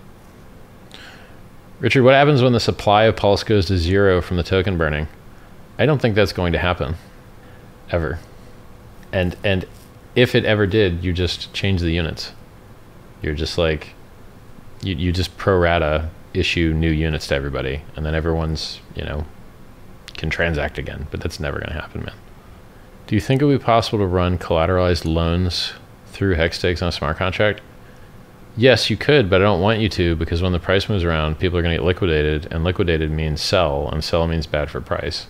Richard, what happens when the supply of Pulse goes to zero from the token burning? I don't think that's going to happen. Ever. And and if it ever did, you just change the units. You're just like you, you just pro rata issue new units to everybody and then everyone's, you know, can transact again. But that's never gonna happen, man. Do you think it would be possible to run collateralized loans through hex stakes on a smart contract? Yes, you could, but I don't want you to because when the price moves around, people are going to get liquidated, and liquidated means sell, and sell means bad for price.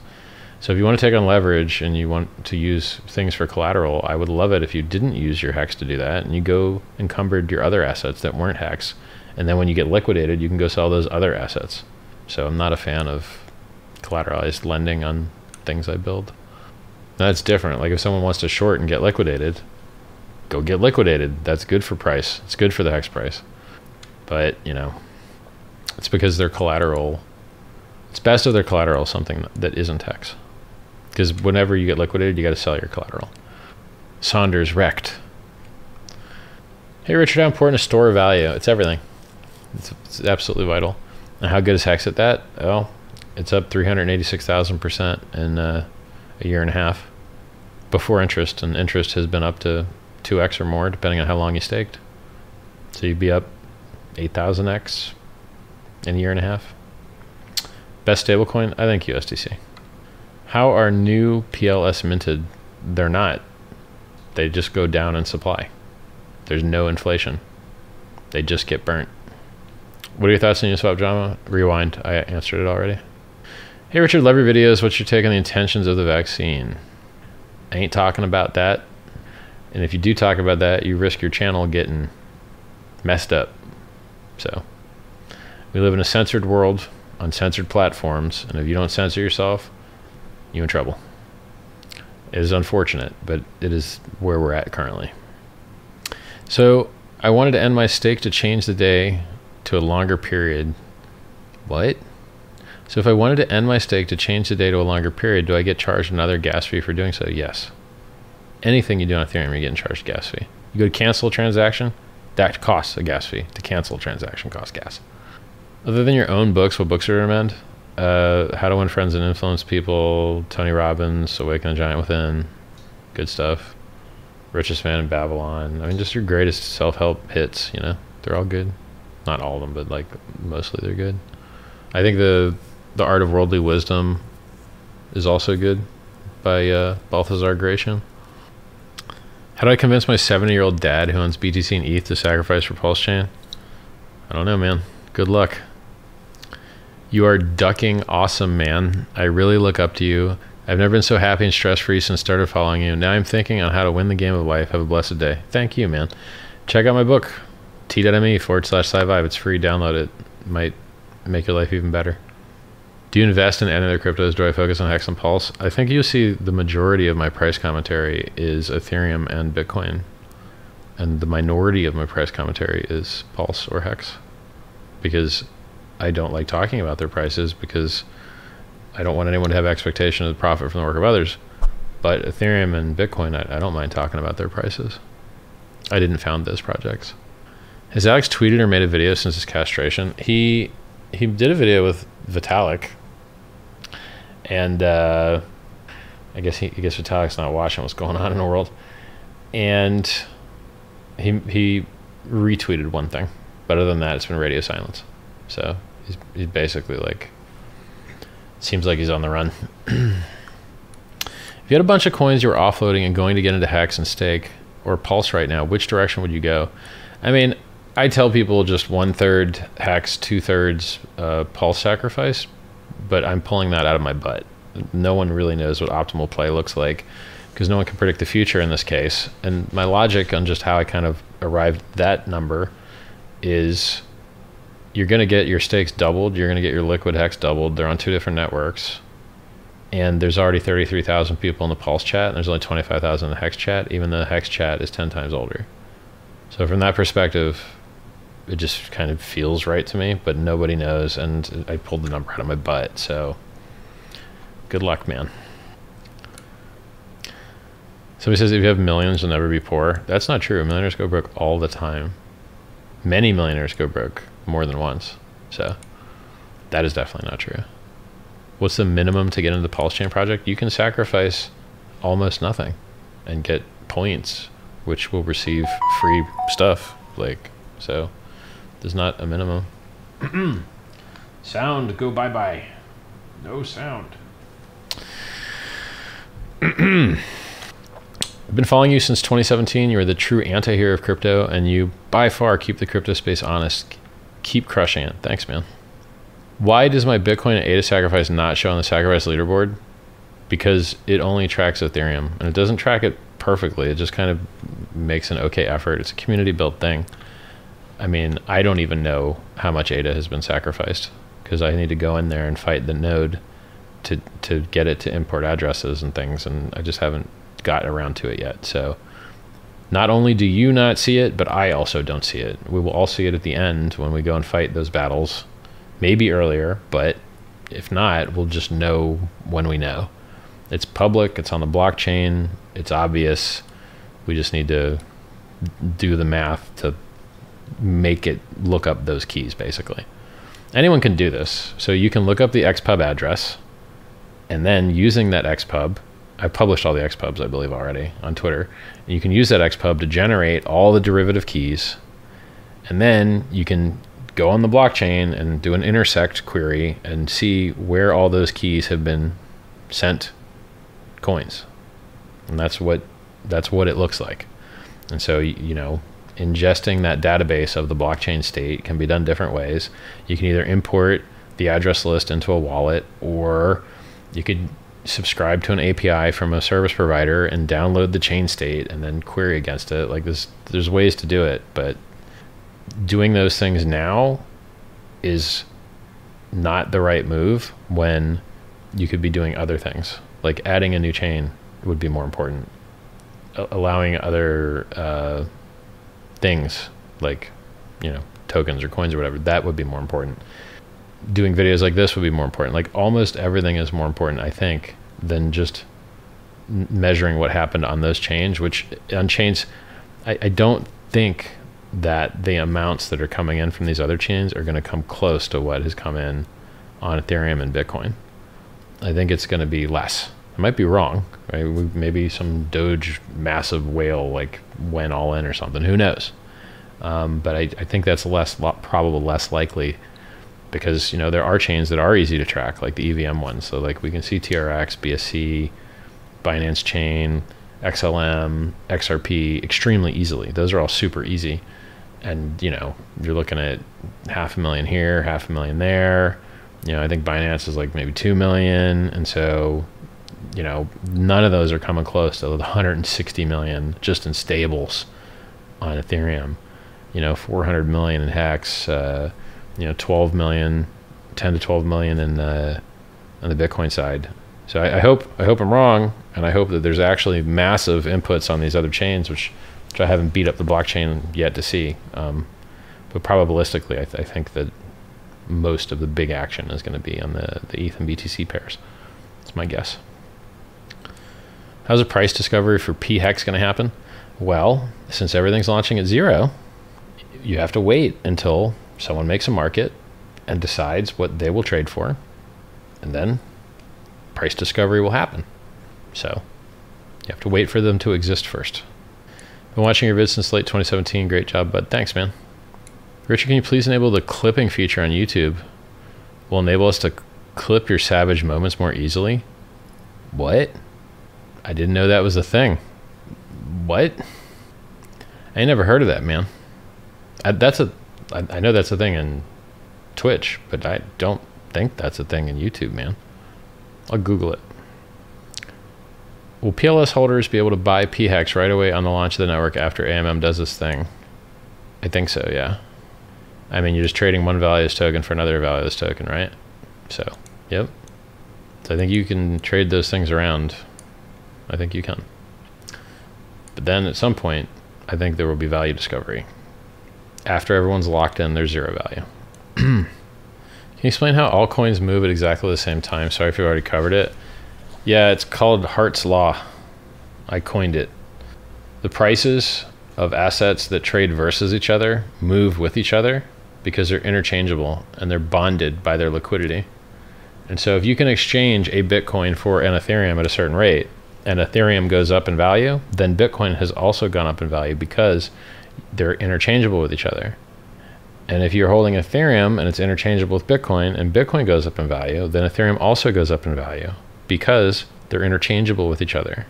So if you want to take on leverage and you want to use things for collateral, I would love it if you didn't use your hex to do that and you go encumbered your other assets that weren't hex. And then when you get liquidated, you can go sell those other assets. So I'm not a fan of collateralized lending on things I build. That's different. Like if someone wants to short and get liquidated, go get liquidated. That's good for price. It's good for the hex price. But, you know, it's because their collateral, it's best if their collateral is something that isn't hex because whenever you get liquidated, you got to sell your collateral. Saunders wrecked. Hey, Richard, how important is store value? It's everything. It's, it's absolutely vital. And how good is Hex at that? Oh, it's up 386,000% in uh, a year and a half before interest. And interest has been up to 2x or more, depending on how long you staked. So you'd be up 8,000x in a year and a half. Best stablecoin? I think USDC. How are new PLS minted? They're not. They just go down in supply. There's no inflation. They just get burnt. What are your thoughts on Uniswap drama? Rewind. I answered it already. Hey Richard, love your videos. What's your take on the intentions of the vaccine? I ain't talking about that. And if you do talk about that, you risk your channel getting messed up. So, we live in a censored world on censored platforms, and if you don't censor yourself, you in trouble. It is unfortunate, but it is where we're at currently. So I wanted to end my stake to change the day to a longer period. What? So if I wanted to end my stake to change the day to a longer period, do I get charged another gas fee for doing so? Yes. Anything you do on Ethereum, you're getting charged gas fee. You go to cancel a transaction, that costs a gas fee. To cancel a transaction costs gas. Other than your own books, what books do you recommend? uh, How to Win Friends and Influence People, Tony Robbins, Awaken the Giant Within, good stuff. Richest Man in Babylon. I mean, just your greatest self help hits. You know, they're all good. Not all of them, but like mostly they're good. I think the the Art of Worldly Wisdom is also good by uh, Baltasar Gracián. How do I convince my 70 year old dad who owns BTC and ETH to sacrifice for Pulse Chain? I don't know, man. Good luck. You are ducking awesome, man. I really look up to you. I've never been so happy and stress free since started following you. Now I'm thinking on how to win the game of life. Have a blessed day. Thank you, man. Check out my book, t.me forward slash sci It's free. Download it. Might make your life even better. Do you invest in any other cryptos? Do I focus on Hex and Pulse? I think you'll see the majority of my price commentary is Ethereum and Bitcoin. And the minority of my price commentary is Pulse or Hex. Because I don't like talking about their prices because I don't want anyone to have expectation of profit from the work of others. But Ethereum and Bitcoin, I, I don't mind talking about their prices. I didn't found those projects. Has Alex tweeted or made a video since his castration? He he did a video with Vitalik, and uh, I guess he I guess Vitalik's not watching what's going on in the world, and he he retweeted one thing, but other than that, it's been radio silence. So he's he's basically like seems like he's on the run. if you had a bunch of coins you were offloading and going to get into Hex and Stake or Pulse right now, which direction would you go? I mean, I tell people just one third Hex, two thirds uh, Pulse sacrifice, but I'm pulling that out of my butt. No one really knows what optimal play looks like because no one can predict the future in this case. And my logic on just how I kind of arrived that number is you're going to get your stakes doubled. You're going to get your liquid hex doubled. They're on two different networks. And there's already 33,000 people in the Pulse chat, and there's only 25,000 in the Hex chat, even though the Hex chat is 10 times older. So, from that perspective, it just kind of feels right to me, but nobody knows. And I pulled the number out of my butt. So, good luck, man. Somebody says if you have millions, you'll never be poor. That's not true. Millionaires go broke all the time. Many millionaires go broke more than once. So that is definitely not true. What's the minimum to get into the Pulse Chain project? You can sacrifice almost nothing and get points, which will receive free stuff. Like, so there's not a minimum. sound, go bye bye. No sound. I've been following you since 2017. You're the true anti hero of crypto, and you by far keep the crypto space honest keep crushing it. Thanks, man. Why does my Bitcoin at ADA sacrifice not show on the sacrifice leaderboard? Because it only tracks Ethereum and it doesn't track it perfectly. It just kind of makes an okay effort. It's a community built thing. I mean, I don't even know how much ADA has been sacrificed because I need to go in there and fight the node to to get it to import addresses and things, and I just haven't got around to it yet. So not only do you not see it, but I also don't see it. We will all see it at the end when we go and fight those battles. Maybe earlier, but if not, we'll just know when we know. It's public, it's on the blockchain, it's obvious. We just need to do the math to make it look up those keys, basically. Anyone can do this. So you can look up the XPub address, and then using that XPub, I published all the XPubs, I believe, already on Twitter. And you can use that XPub to generate all the derivative keys. And then you can go on the blockchain and do an intersect query and see where all those keys have been sent coins. And that's what that's what it looks like. And so you know, ingesting that database of the blockchain state can be done different ways. You can either import the address list into a wallet or you could subscribe to an API from a service provider and download the chain state and then query against it. Like this, there's ways to do it, but doing those things now is not the right move when you could be doing other things. Like adding a new chain would be more important. Allowing other uh, things like, you know, tokens or coins or whatever, that would be more important doing videos like this would be more important. Like almost everything is more important, I think, than just measuring what happened on those chains. Which on chains, I, I don't think that the amounts that are coming in from these other chains are going to come close to what has come in on Ethereum and Bitcoin. I think it's going to be less. I might be wrong. Right? Maybe some Doge massive whale like went all in or something. Who knows? Um, but I, I, think that's less probably less likely because you know there are chains that are easy to track, like the EVM ones. So like we can see TRX, BSC, Binance Chain, XLM, XRP extremely easily. Those are all super easy, and you know you're looking at half a million here, half a million there. You know I think Binance is like maybe two million, and so you know none of those are coming close to the 160 million just in stables on Ethereum. You know 400 million in Hex. Uh, you know 12 million 10 to 12 million in the on the bitcoin side so I, I, hope i hope i'm wrong and i hope that there's actually massive inputs on these other chains which which i haven't beat up the blockchain yet to see um, but probabilistically I, th- I, think that most of the big action is going to be on the the eth and btc pairs that's my guess How's a price discovery for P hex going to happen? Well, since everything's launching at zero, you have to wait until someone makes a market and decides what they will trade for, and then price discovery will happen. So you have to wait for them to exist first. Been watching your vids since late 2017. Great job, bud. Thanks, man. Richard, can you please enable the clipping feature on YouTube? Will enable us to clip your savage moments more easily. What? I didn't know that was a thing. What? I never heard of that, man. I, that's a. I, I know that's a thing in Twitch, but I don't think that's a thing in YouTube, man. I'll Google it. Will PLS holders be able to buy PHEX right away on the launch of the network after AMM does this thing? I think so, yeah. I mean, you're just trading one valueless token for another valueless token, right? So, yep. So I think you can trade those things around. I think you can. But then at some point, I think there will be value discovery. After everyone's locked in, there's zero value. can you explain how all coins move at exactly the same time? Sorry if you already covered it. Yeah, it's called Heart's Law. I coined it. The prices of assets that trade versus each other move with each other because they're interchangeable and they're bonded by their liquidity. And so if you can exchange a Bitcoin for an Ethereum at a certain rate and Ethereum goes up in value, then Bitcoin has also gone up in value because they're interchangeable with each other. And if you're holding Ethereum and it's interchangeable with Bitcoin and Bitcoin goes up in value, then Ethereum also goes up in value because they're interchangeable with each other.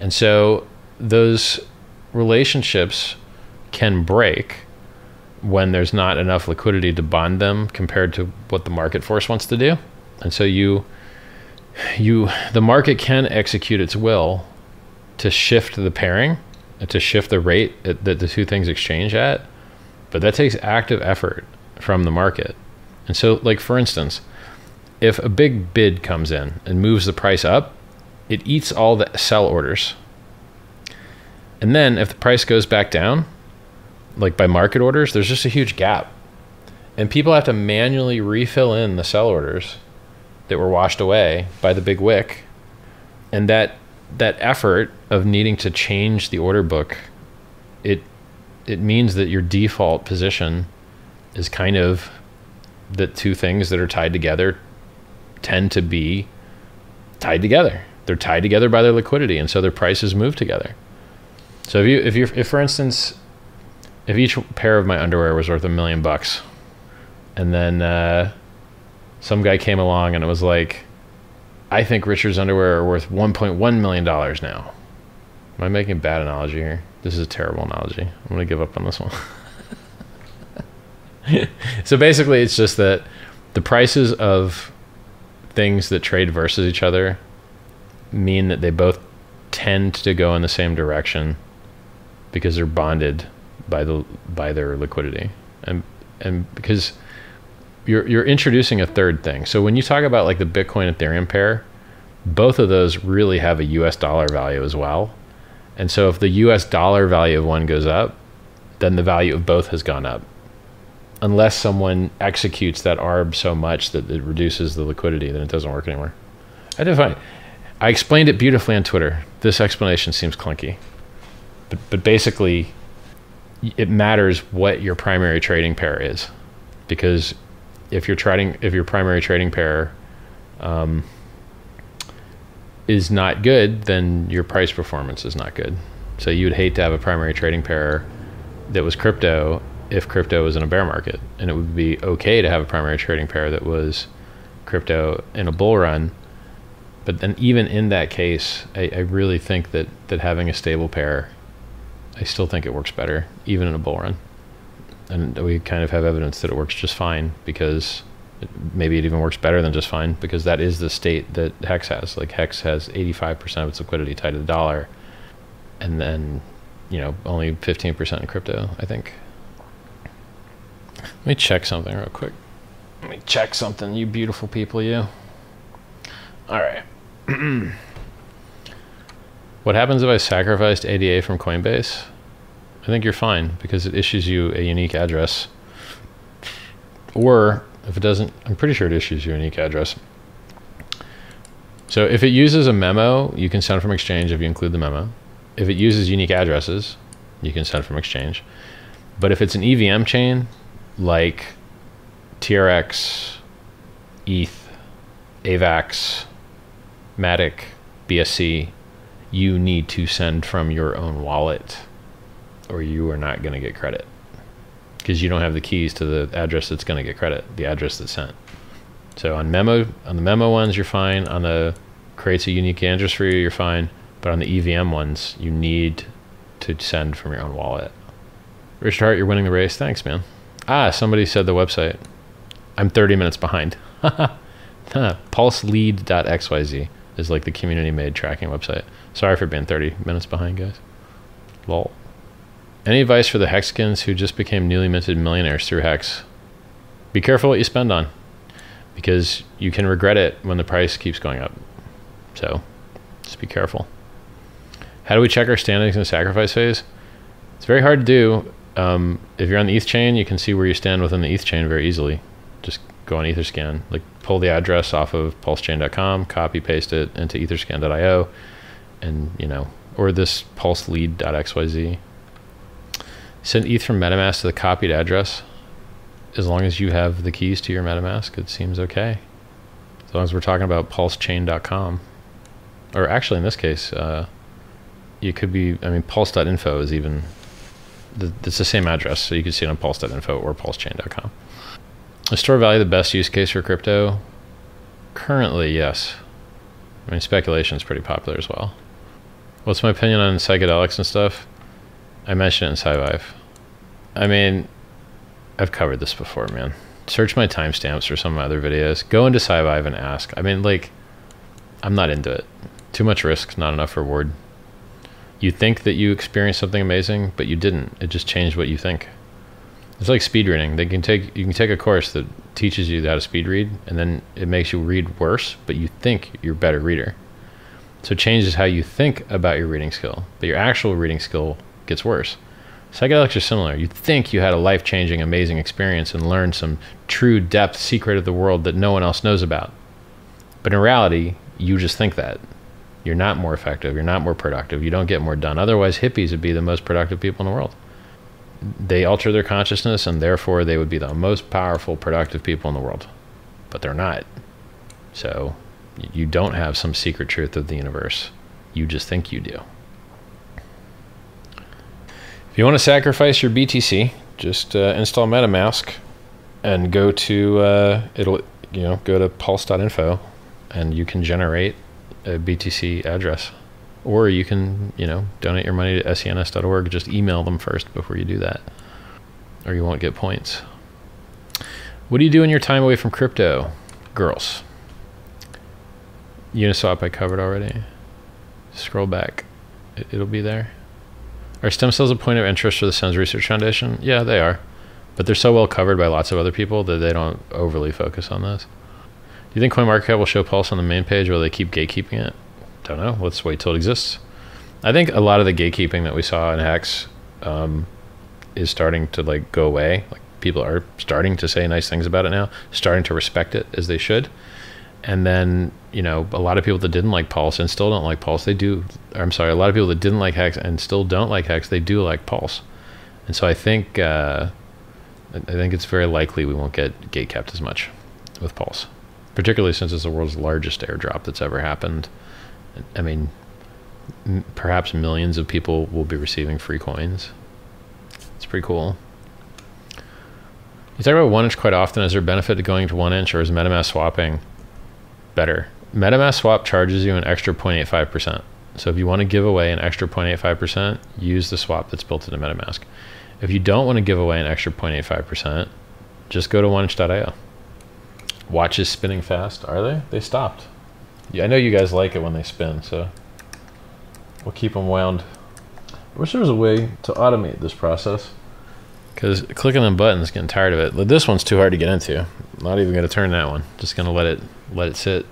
And so those relationships can break when there's not enough liquidity to bond them compared to what the market force wants to do. And so you you the market can execute its will to shift the pairing to shift the rate that the two things exchange at but that takes active effort from the market and so like for instance if a big bid comes in and moves the price up it eats all the sell orders and then if the price goes back down like by market orders, there's just a huge gap. And people have to manually refill in the sell orders that were washed away by the big wick. And that that effort of needing to change the order book, it it means that your default position is kind of the two things that are tied together tend to be tied together. They're tied together by their liquidity, and so their prices move together. So if you if you if for instance if each pair of my underwear was worth a million bucks, and then uh, some guy came along and it was like, I think Richard's underwear are worth 1.1 million dollars now. Am I making a bad analogy here? This is a terrible analogy. I'm gonna give up on this one. so basically, it's just that the prices of things that trade versus each other mean that they both tend to go in the same direction because they're bonded by the by their liquidity, and and because you're you're introducing a third thing. So when you talk about like the Bitcoin Ethereum pair, both of those really have a U.S. dollar value as well, and so if the U.S. dollar value of one goes up, then the value of both has gone up. Unless someone executes that ARB so much that it reduces the liquidity, then it doesn't work anymore. I define. I explained it beautifully on Twitter. This explanation seems clunky, but but basically, it matters what your primary trading pair is, because if you're trading, if your primary trading pair um, is not good, then your price performance is not good. So you would hate to have a primary trading pair that was crypto if crypto was in a bear market, and it would be okay to have a primary trading pair that was crypto in a bull run. But then, even in that case, I, I really think that that having a stable pair I still think it works better, even in a bull run. And we kind of have evidence that it works just fine because it, maybe it even works better than just fine because that is the state that Hex has. Like Hex has 85% of its liquidity tied to the dollar, and then you know only 15% in crypto. I think. Let me check something real quick. Let me check something, you beautiful people, you. All right. What happens if I sacrificed ADA from Coinbase? I think you're fine because it issues you a unique address. Or if it doesn't, I'm pretty sure it issues you a unique address. So if it uses a memo, you can send from Exchange if you include the memo. If it uses unique addresses, you can send from Exchange. But if it's an EVM chain like TRX, ETH, AVAX, Matic, BSC, you need to send from your own wallet or you are not going to get credit because you don't have the keys to the address that's going to get credit, the address that's sent. So on memo, on the memo ones, you're fine. On the creates a unique address for you, you're fine. But on the EVM ones, you need to send from your own wallet. Richard Heart, you're winning the race. Thanks, man. Ah, somebody said the website. I'm 30 minutes behind. Pulselead.xyz is like the community made tracking website. Sorry for being 30 minutes behind, guys. Lol. Any advice for the Hexicans who just became newly minted millionaires through Hex? Be careful what you spend on because you can regret it when the price keeps going up. So just be careful. How do we check our standings in the sacrifice phase? It's very hard to do. Um, if you're on the ETH chain, you can see where you stand within the ETH chain very easily. Just go on Etherscan, like pull the address off of pulsechain.com, copy paste it into etherscan.io, and you know, or this pulselead.xyz. Send ETH from MetaMask to the copied address as long as you have the keys to your MetaMask, it seems okay. As long as we're talking about pulsechain.com. Or actually, in this case, uh, you could be, I mean, pulse.info is even, the, it's the same address, so you can see it on pulse.info or pulsechain.com. Is store value the best use case for crypto? Currently, yes. I mean, speculation is pretty popular as well. What's my opinion on psychedelics and stuff? I mentioned it in SciVive. I mean, I've covered this before, man. Search my timestamps or some of my other videos. Go into SciVive and ask. I mean, like, I'm not into it. Too much risk, not enough reward. You think that you experienced something amazing, but you didn't. It just changed what you think. It's like speed reading. They can take you can take a course that teaches you how to speed read, and then it makes you read worse, but you think you're a better reader. So it changes how you think about your reading skill, but your actual reading skill gets worse. Psychedelics are similar. You think you had a life changing, amazing experience and learned some true depth secret of the world that no one else knows about. But in reality, you just think that. You're not more effective. You're not more productive. You don't get more done. Otherwise, hippies would be the most productive people in the world. They alter their consciousness and therefore they would be the most powerful, productive people in the world. But they're not. So you don't have some secret truth of the universe. You just think you do you want to sacrifice your BTC, just uh, install MetaMask and go to uh, it'll you know go to pulse.info and you can generate a BTC address. Or you can, you know, donate your money to sens.org. Just email them first before you do that. Or you won't get points. What do you do in your time away from crypto? Girls. Uniswap I covered already. Scroll back. It'll be there. Are stem cells a point of interest for the SENS Research Foundation? Yeah, they are. But they're so well covered by lots of other people that they don't overly focus on this. Do you think CoinMarketCap will show Pulse on the main page or they keep gatekeeping it? Don't know. Let's wait till it exists. I think a lot of the gatekeeping that we saw in Hex um, is starting to like go away. Like people are starting to say nice things about it now, starting to respect it as they should and then you know a lot of people that didn't like pulse and still don't like pulse they do i'm sorry a lot of people that didn't like hex and still don't like hex they do like pulse. And so i think uh, i think it's very likely we won't get gate kept as much with pulse particularly since it's the world's largest airdrop that's ever happened. I mean perhaps millions of people will be receiving free coins. It's pretty cool. You talk about 1inch quite often. Is there benefit to going to 1inch or is metamask swapping better. MetaMask Swap charges you an extra 0.85%. So if you want to give away an extra 0.85%, use the swap that's built into MetaMask. If you don't want to give away an extra 0.85%, just go to 1inch.io. Watch is spinning fast. Are they? They stopped. Yeah, I know you guys like it when they spin, so we'll keep them wound. I wish there was a way to automate this process. Because clicking on buttons, getting tired of it. This one's too hard to get into. I'm not even to turn that one. Just to let it let it sit.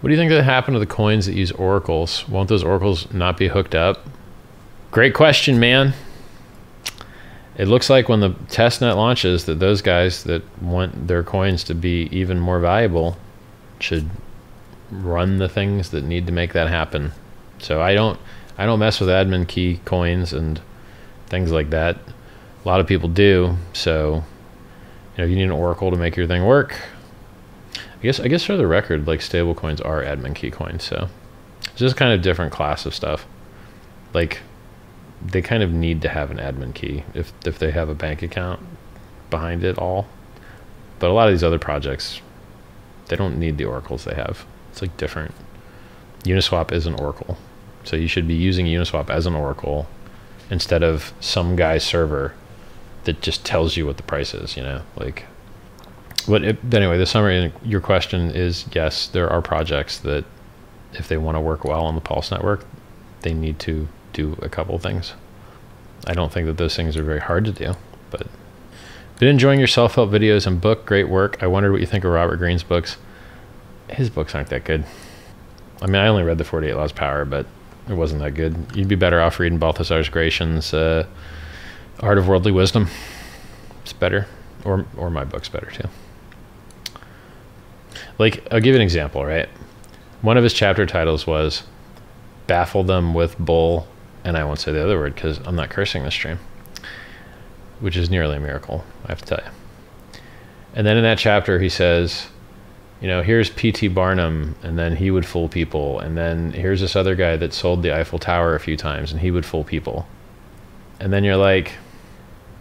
What do you think that happened to the coins that use oracles? Won't those oracles not be hooked up? Great question, man. It looks like when the testnet launches that those guys that want their coins to be even more valuable should run the things that need to make that happen. So I don't I don't mess with admin key coins and things like that. A lot of people do. So you know, you need an oracle to make your thing work. I guess I guess for the record, like stable coins are admin key coins, so it's just kind of different class of stuff. Like they kind of need to have an admin key if if they have a bank account behind it all. But a lot of these other projects, they don't need the oracles they have. It's like different. Uniswap is an oracle. So you should be using Uniswap as an oracle instead of some guy's server that just tells you what the price is, you know? Like what it, anyway, the summary your question is yes, there are projects that if they want to work well on the Pulse network, they need to do a couple things. I don't think that those things are very hard to do, but been enjoying your self-help videos and book. Great work. I wondered what you think of Robert Greene's books. His books aren't that good. I mean, I only read the 48 Laws of Power, but it wasn't that good. You'd be better off reading Baltasar's Gracián's uh, Art of Worldly Wisdom. It's better, or or my book's better too. Like, I'll give you an example, right? One of his chapter titles was "Baffle Them with Bull," and I won't say the other word because I'm not cursing this stream, which is nearly a miracle. I have to tell you. And then in that chapter, he says you know, here's P.T. Barnum, and then he would fool people. And then here's this other guy that sold the Eiffel Tower a few times, and he would fool people. And then you're like,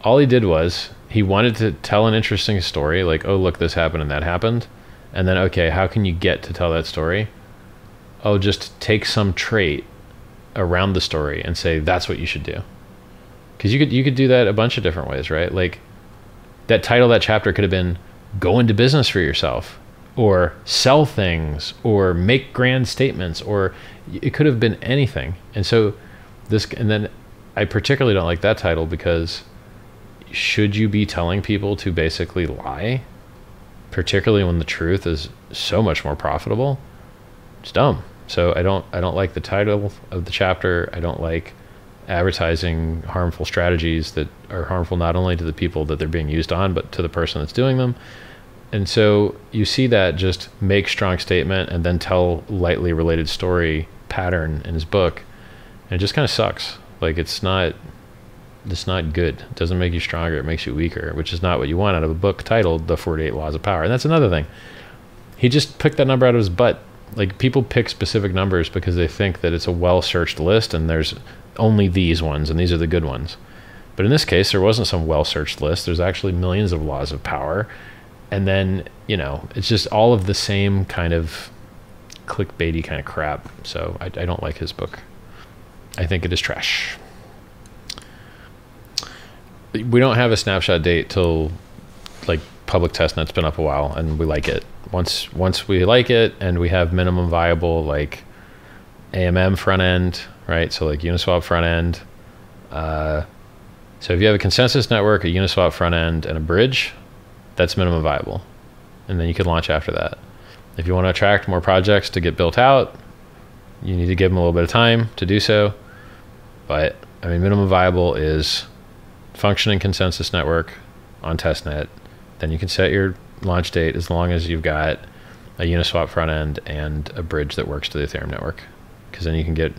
all he did was he wanted to tell an interesting story, like, oh, look, this happened and that happened. And then, okay, how can you get to tell that story? Oh, just take some trait around the story and say that's what you should do. Because you could you could do that a bunch of different ways, right? Like that title, that chapter could have been "Go into business for yourself." Or sell things or make grand statements or it could have been anything. And so this and then I particularly don't like that title because should you be telling people to basically lie? Particularly when the truth is so much more profitable? It's dumb. So I don't I don't like the title of the chapter. I don't like advertising harmful strategies that are harmful not only to the people that they're being used on, but to the person that's doing them and so you see that just make strong statement and then tell lightly related story pattern in his book. And it just kind of sucks. Like it's not it's not good. It doesn't make you stronger it makes you weaker which is not what you want out of a book titled the 48 laws of power. And that's another thing. He just picked that number out of his butt. Like people pick specific numbers because they think that it's a well searched list and there's only these ones and these are the good ones. But in this case there wasn't some well searched list. There's actually millions of laws of power and then you know it's just all of the same kind of clickbaity kind of crap. So I, I don't like his book. I think it is trash. We don't have a snapshot date till like public testnet's been up a while, and we like it. Once once we like it, and we have minimum viable like AMM front end, right? So like Uniswap front end. Uh, so if you have a consensus network, a Uniswap front end, and a bridge, that's minimum viable. And then you can launch after that. If you want to attract more projects to get built out, you need to give them a little bit of time to do so. But I mean, minimum viable is functioning consensus network on testnet. Then you can set your launch date as long as you've got a Uniswap front end and a bridge that works to the Ethereum network. Because then you can get,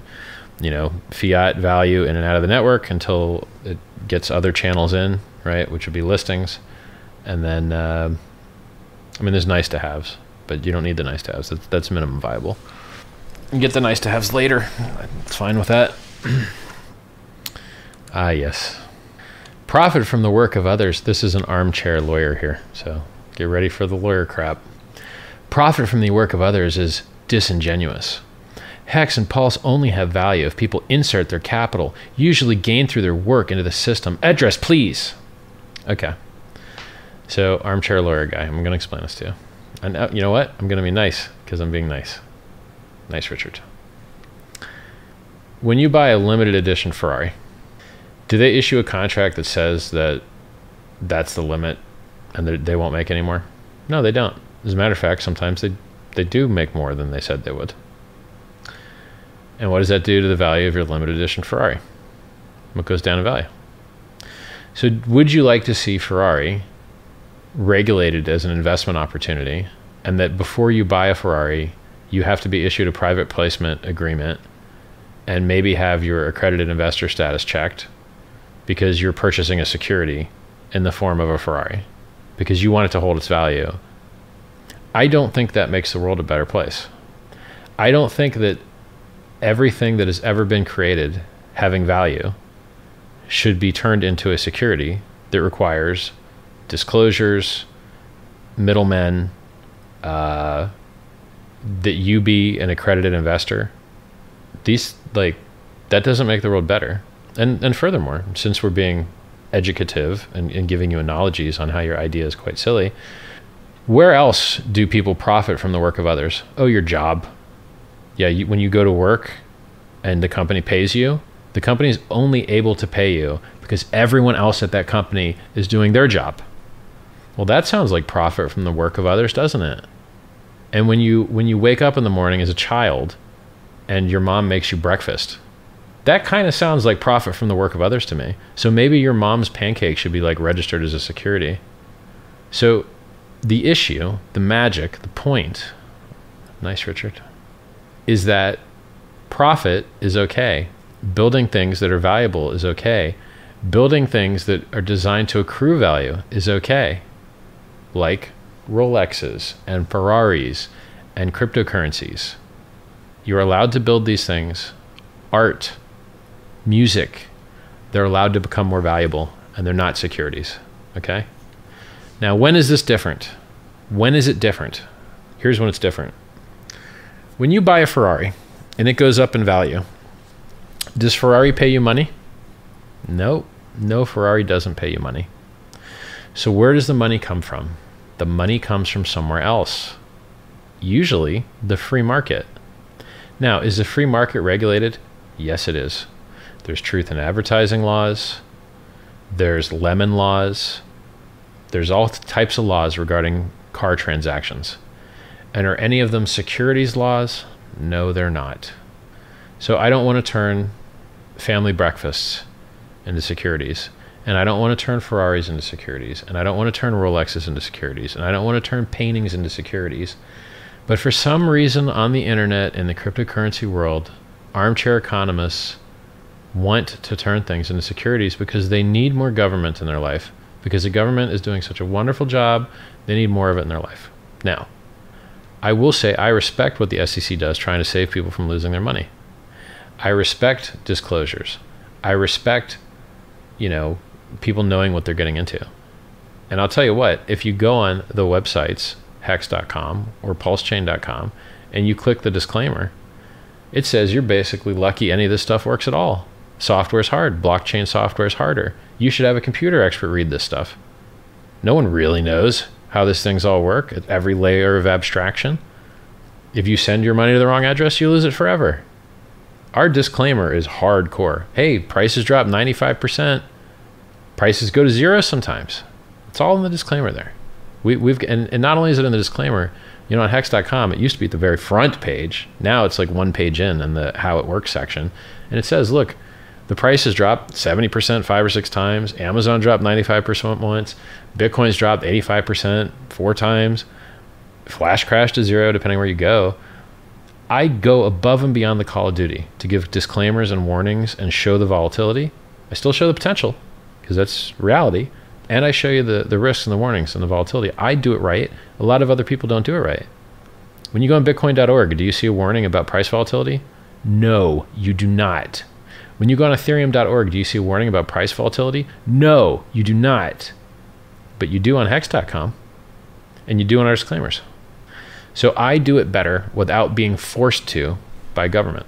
you know, fiat value in and out of the network until it gets other channels in, right? Which would be listings and then uh, I mean, there's nice to haves, but you don't need the nice to haves. That's, that's minimum viable. Get the nice to haves later. It's fine with that. ah, yes. Profit from the work of others. This is an armchair lawyer here, so get ready for the lawyer crap. Profit from the work of others is disingenuous. Hex and Pulse only have value if people insert their capital, usually gain through their work into the system. Address, please. Okay. So, armchair lawyer guy, I'm going to explain this to you. And uh, you know what? I'm going to be nice because I'm being nice. Nice, Richard. When you buy a limited edition Ferrari, do they issue a contract that says that that's the limit and that they won't make any more? No, they don't. As a matter of fact, sometimes they, they do make more than they said they would. And what does that do to the value of your limited edition Ferrari? What goes down in value? So, would you like to see Ferrari regulated as an investment opportunity and that before you buy a Ferrari, you have to be issued a private placement agreement and maybe have your accredited investor status checked because you're purchasing a security in the form of a Ferrari because you want it to hold its value. I don't think that makes the world a better place. I don't think that everything that has ever been created having value should be turned into a security that requires disclosures, middlemen, uh, that you be an accredited investor. These like that doesn't make the world better. And and furthermore, since we're being educative and, and giving you analogies on how your idea is quite silly, where else do people profit from the work of others? Oh, your job. Yeah, you, when you go to work and the company pays you, the company is only able to pay you because everyone else at that company is doing their job. Well, that sounds like profit from the work of others, doesn't it? And when you when you wake up in the morning as a child and your mom makes you breakfast, that kind of sounds like profit from the work of others to me. So maybe your mom's pancake should be like registered as a security. So the issue, the magic, the point, nice Richard, is that profit is okay. Building things that are valuable is okay. Building things that are designed to accrue value is okay. Like Rolexes and Ferraris and cryptocurrencies. You're allowed to build these things. Art, music, they're allowed to become more valuable and they're not securities. Okay? Now, when is this different? When is it different? Here's when it's different. When you buy a Ferrari and it goes up in value, does Ferrari pay you money? No, no, Ferrari doesn't pay you money. So, where does the money come from? The money comes from somewhere else, usually the free market. Now, is the free market regulated? Yes, it is. There's truth in advertising laws, there's lemon laws, there's all types of laws regarding car transactions. And are any of them securities laws? No, they're not. So I don't want to turn family breakfasts into securities. And I don't want to turn Ferraris into securities. And I don't want to turn Rolexes into securities. And I don't want to turn paintings into securities. But for some reason on the internet, in the cryptocurrency world, armchair economists want to turn things into securities because they need more government in their life. Because the government is doing such a wonderful job, they need more of it in their life. Now, I will say I respect what the SEC does trying to save people from losing their money. I respect disclosures. I respect, you know, people knowing what they're getting into. And I'll tell you what, if you go on the websites, hex.com or pulsechain.com, and you click the disclaimer, it says you're basically lucky any of this stuff works at all. Software is hard. Blockchain software is harder. You should have a computer expert read this stuff. No one really knows how these things all work at every layer of abstraction. If you send your money to the wrong address, you lose it forever. Our disclaimer is hardcore. Hey, prices drop 95% prices go to zero sometimes. It's all in the disclaimer there. We, we've and, and not only is it in the disclaimer, you know, on hex.com, it used to be at the very front page. Now it's like one page in in the how it works section. And it says, look, the price has dropped 70% five or six times. Amazon dropped 95% once. Bitcoin's dropped 85% four times. Flash crashed to zero, depending where you go. I go above and beyond the call of duty to give disclaimers and warnings and show the volatility. I still show the potential because that's reality. And I show you the, the risks and the warnings and the volatility. I do it right. A lot of other people don't do it right. When you go on bitcoin.org, do you see a warning about price volatility? No, you do not. When you go on ethereum.org, do you see a warning about price volatility? No, you do not. But you do on hex.com and you do on our disclaimers. So I do it better without being forced to by government.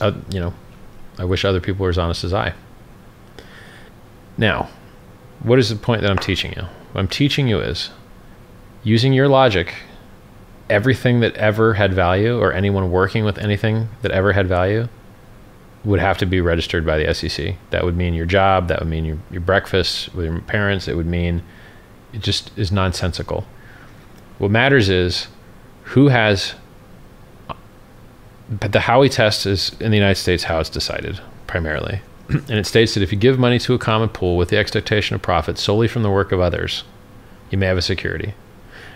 Uh, you know, I wish other people were as honest as I. Now, what is the point that I'm teaching you? What I'm teaching you is using your logic, everything that ever had value or anyone working with anything that ever had value would have to be registered by the SEC. That would mean your job, that would mean your, your breakfast with your parents, it would mean it just is nonsensical. What matters is who has but the Howey test is in the United States how it's decided primarily. and it states that if you give money to a common pool with the expectation of profit solely from the work of others, you may have a security.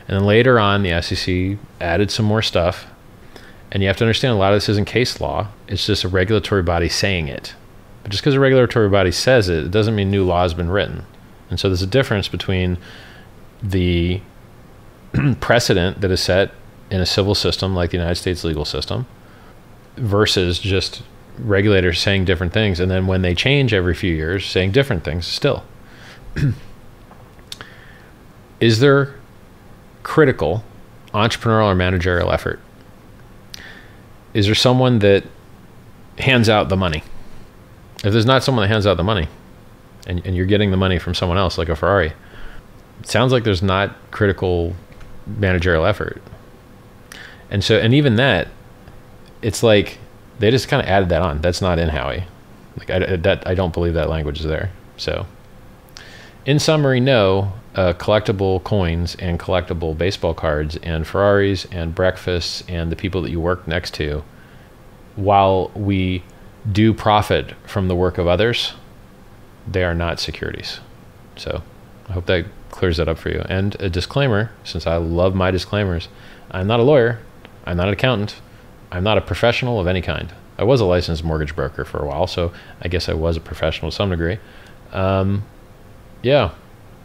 And then later on, the SEC added some more stuff. And you have to understand a lot of this isn't case law, it's just a regulatory body saying it. But just because a regulatory body says it, it doesn't mean new law has been written. And so there's a difference between the precedent that is set in a civil system like the United States legal system versus just regulators saying different things and then when they change every few years saying different things still. Is there critical entrepreneurial or managerial effort? Is there someone that hands out the money? If there's not someone that hands out the money and, and you're getting the money from someone else like a ferrari it sounds like there's not critical managerial effort. And so and even that it's like they just kind of added that on. That's not in Howey. Like I, that, I don't believe that language is there. So, in summary, no. Uh, collectible coins and collectible baseball cards and Ferraris and breakfasts and the people that you work next to, while we do profit from the work of others, they are not securities. So, I hope that clears that up for you. And a disclaimer, since I love my disclaimers, I'm not a lawyer, I'm not an accountant. I'm not a professional of any kind. I was a licensed mortgage broker for a while, so I guess I was a professional to some degree. Um, yeah,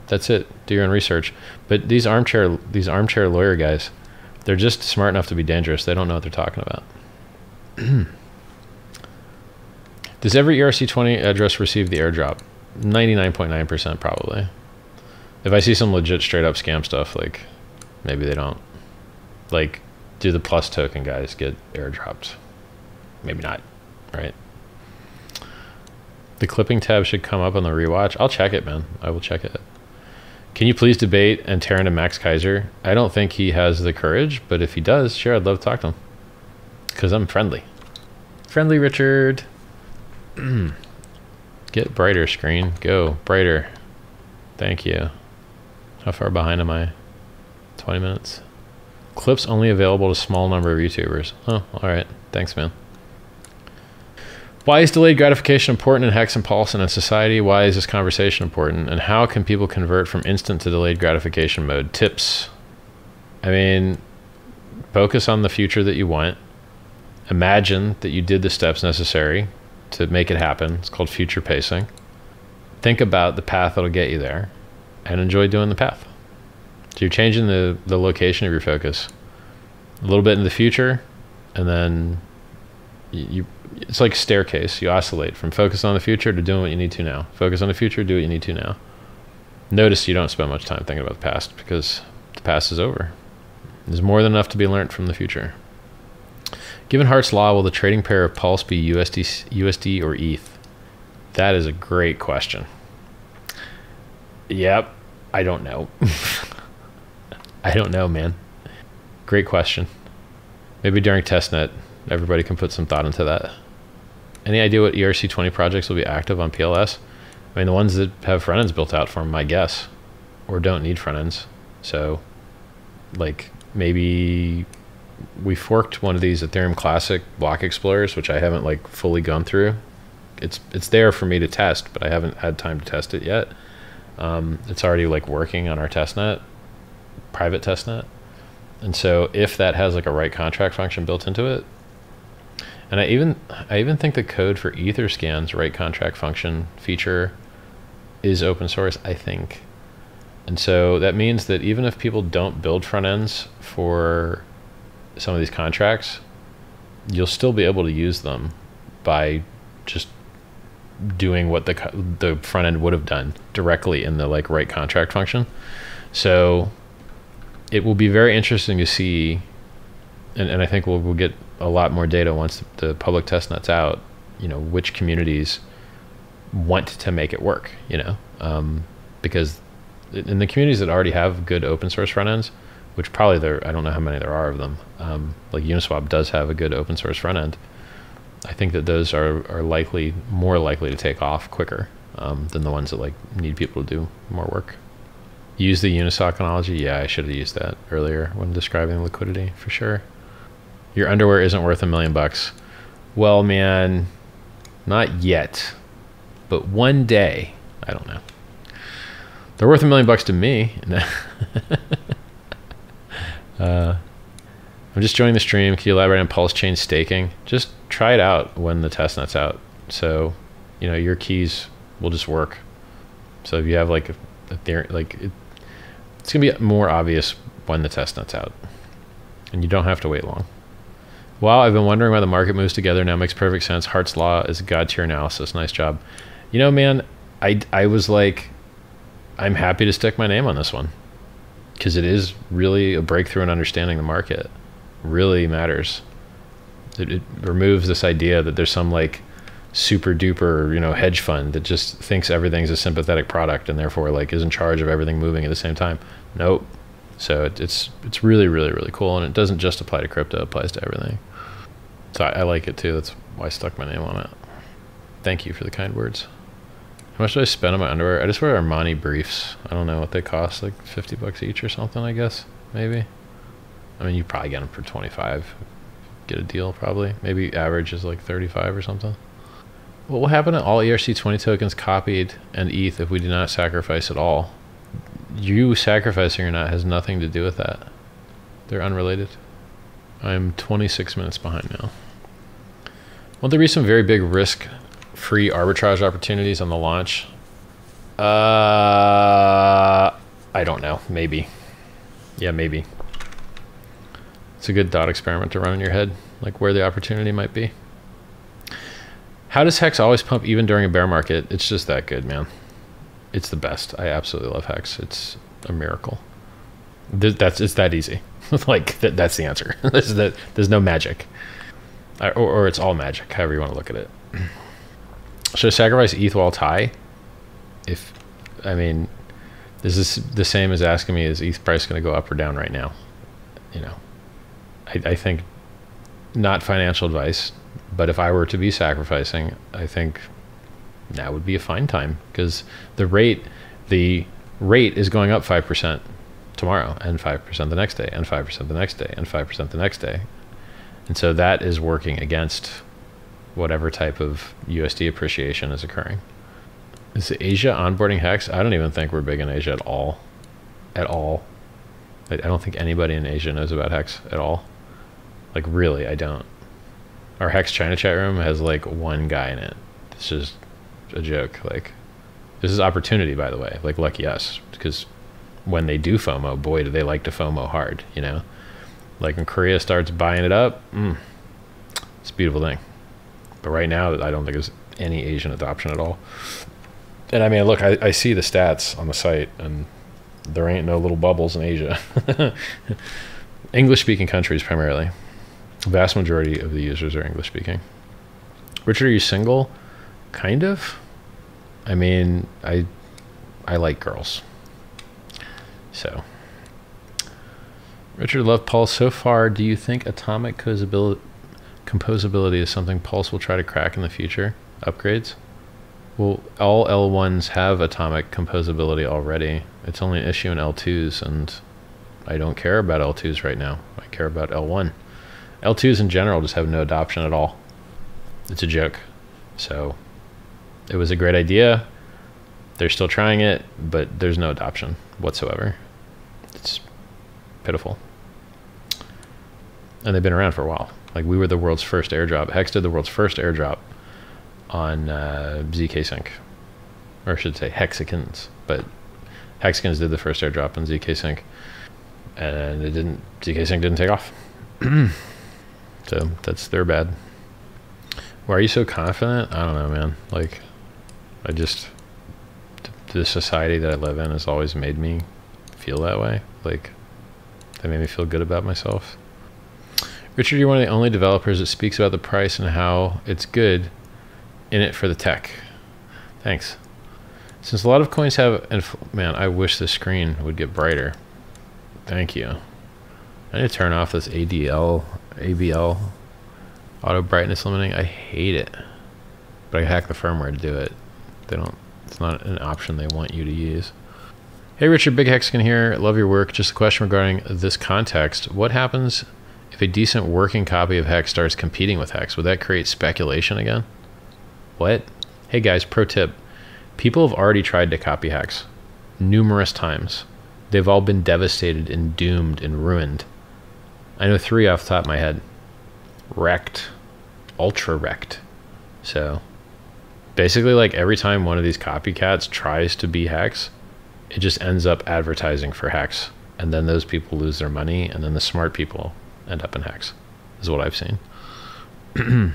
that's it. Do your own research. But these armchair these armchair lawyer guys, they're just smart enough to be dangerous. They don't know what they're talking about. Does every ERC20 address receive the airdrop? 99.9% probably. If I see some legit straight up scam stuff, like maybe they don't. Like do the plus token guys get airdropped? Maybe not, right? The clipping tab should come up on the rewatch. I'll check it, man. I will check it. Can you please debate and tear into Max Keiser? I don't think he has the courage, but if he does, sure, I'd love to talk to him. Because I'm friendly. Friendly Richard. Get brighter screen. Go. Brighter. Thank you. How far behind am I? 20 minutes. Clips only available to small number of YouTubers. Oh, all right. Thanks, man. Why is delayed gratification important in Hex and Paulson and society? Why is this conversation important? And how can people convert from instant to delayed gratification mode? Tips. I mean, focus on the future that you want. Imagine that you did the steps necessary to make it happen. It's called future pacing. Think about the path that'll get you there and enjoy doing the path. So you're changing the, the location of your focus a little bit in the future, and then you, you it's like a staircase. You oscillate from focus on the future to doing what you need to now. Focus on the future, do what you need to now. Notice you don't spend much time thinking about the past because the past is over. There's more than enough to be learned from the future. Given Heart's law, will the trading pair of Pulse be USD, USD or ETH? That is a great question. Yep, I don't know. I don't know, man. Great question. Maybe during testnet, everybody can put some thought into that. Any idea what ERC20 projects will be active on PLS? I mean, the ones that have front ends built out for them, my guess, or don't need front ends. So, like, maybe we forked one of these Ethereum Classic block explorers, which I haven't like fully gone through. It's it's there for me to test, but I haven't had time to test it yet. Um, it's already like working on our testnet, private testnet. And so if that has like a write contract function built into it, and I even I even think the code for Etherscan's write contract function feature is open source, I think. And so that means that even if people don't build front ends for some of these contracts, you'll still be able to use them by just doing what the the front end would have done directly in the like write contract function. So it will be very interesting to see, and, and I think we'll, we'll get a lot more data once the, public testnet's out, you know, which communities want to make it work, you know, um, because in the communities that already have good open source front ends, which probably there, I don't know how many there are of them, um, like Uniswap does have a good open source front end. I think that those are, are likely, more likely to take off quicker um, than the ones that like need people to do more work. Use the Uniswap analogy. Yeah, I should have used that earlier when describing liquidity for sure. Your underwear isn't worth a million bucks. Well, man, not yet. But one day, I don't know. They're worth a million bucks to me. Uh, I'm just joining the stream. Can you elaborate on pulse chain staking? Just try it out when the testnet's out. So, you know, your keys will just work. So if you have like a, a like it, it's gonna be more obvious when the testnet's out, and you don't have to wait long. Wow, I've been wondering why the market moves together now. Makes perfect sense. Heart's law is god tier analysis. Nice job. You know, man, I I was like, I'm happy to stick my name on this one because it is really a breakthrough in understanding the market. Really matters. It, it removes this idea that there's some like super duper you know hedge fund that just thinks everything's a sympathetic product and therefore like is in charge of everything moving at the same time. Nope. So it, it's it's really really really cool and it doesn't just apply to crypto it applies to everything. So I, I like it too. That's why i stuck my name on it. Thank you for the kind words. How much do i spend on my underwear? I just wear armani briefs. I don't know what they cost like 50 bucks each or something i guess maybe. I mean you probably get them for 25 get a deal probably. Maybe average is like 35 or something what will happen to all ERC20 tokens copied and ETH if we do not sacrifice at all? You sacrificing or not has nothing to do with that. They're unrelated. I'm 26 minutes behind now. Won't there be some very big risk free arbitrage opportunities on the launch? Uh, I don't know. Maybe. Yeah, maybe. It's a good thought experiment to run in your head, like where the opportunity might be. How does Hex always pump even during a bear market? It's just that good, man. It's the best. I absolutely love Hex. It's a miracle. That's it's that easy. like that, that's the answer. there's, there's no magic, or, or it's all magic. However you want to look at it. Should I sacrifice ETH while tie? If I mean, this is the same as asking me is ETH price going to go up or down right now? You know, I, I think not financial advice but if I were to be sacrificing, I think that would be a fine time because the rate, the rate is going up 5% tomorrow and 5% the next day and 5% the next day and 5% the next day. And so that is working against whatever type of USD appreciation is occurring. Is Asia onboarding Hex? I don't even think we're big in Asia at all. At all. I don't think anybody in Asia knows about Hex at all. Like, really, I don't our Hex China chat room has like one guy in it. This is a joke. Like, this is opportunity, by the way. Like, lucky us, because when they do FOMO, boy, do they like to FOMO hard. You know, like when Korea starts buying it up, mm, it's a beautiful thing. But right now, I don't think there's any Asian adoption at all. And I mean, look, I, I see the stats on the site, and there ain't no little bubbles in Asia. English speaking countries primarily vast majority of the users are English speaking. Richard, are you single? Kind of. I mean, I I like girls. So, Richard, love Pulse. So far, do you think atomic composability is something Pulse will try to crack in the future? Upgrades? Well, all L1s have atomic composability already. It's only an issue in L2s, and I don't care about L2s right now. I care about L1. L2s in general just have no adoption at all. It's a joke. So it was a great idea. They're still trying it, but there's no adoption whatsoever. It's pitiful. And they've been around for a while. Like we were the world's first airdrop. Hex did the world's first airdrop on uh, ZK Sync, or I should say Hexicans. But Hexicans did the first airdrop on ZK Sync, and it didn't. ZK Sync didn't take off. So that's their bad. Why are you so confident? I don't know, man. Like, I just the society that I live in has always made me feel that way. Like, they made me feel good about myself. Richard, you're one of the only developers that speaks about the price and how it's good in it for the tech. Thanks. Since a lot of coins have, man, I wish the screen would get brighter. Thank you. I need to turn off this ADL ABL auto brightness limiting. I hate it, but I hack the firmware to do it. They don't. It's not an option they want you to use. Hey Richard, Big Hexagon here. Love your work. Just a question regarding this context. What happens if a decent working copy of Hex starts competing with Hex? Would that create speculation again? What? Hey guys, pro tip. People have already tried to copy Hex numerous times. They've all been devastated and doomed and ruined I know three off the top of my head. Wrecked, Ultra wrecked. So basically, like every time one of these copycats tries to be Hex, it just ends up advertising for Hex. And then those people lose their money, and then the smart people end up in Hex, is what I've seen. Will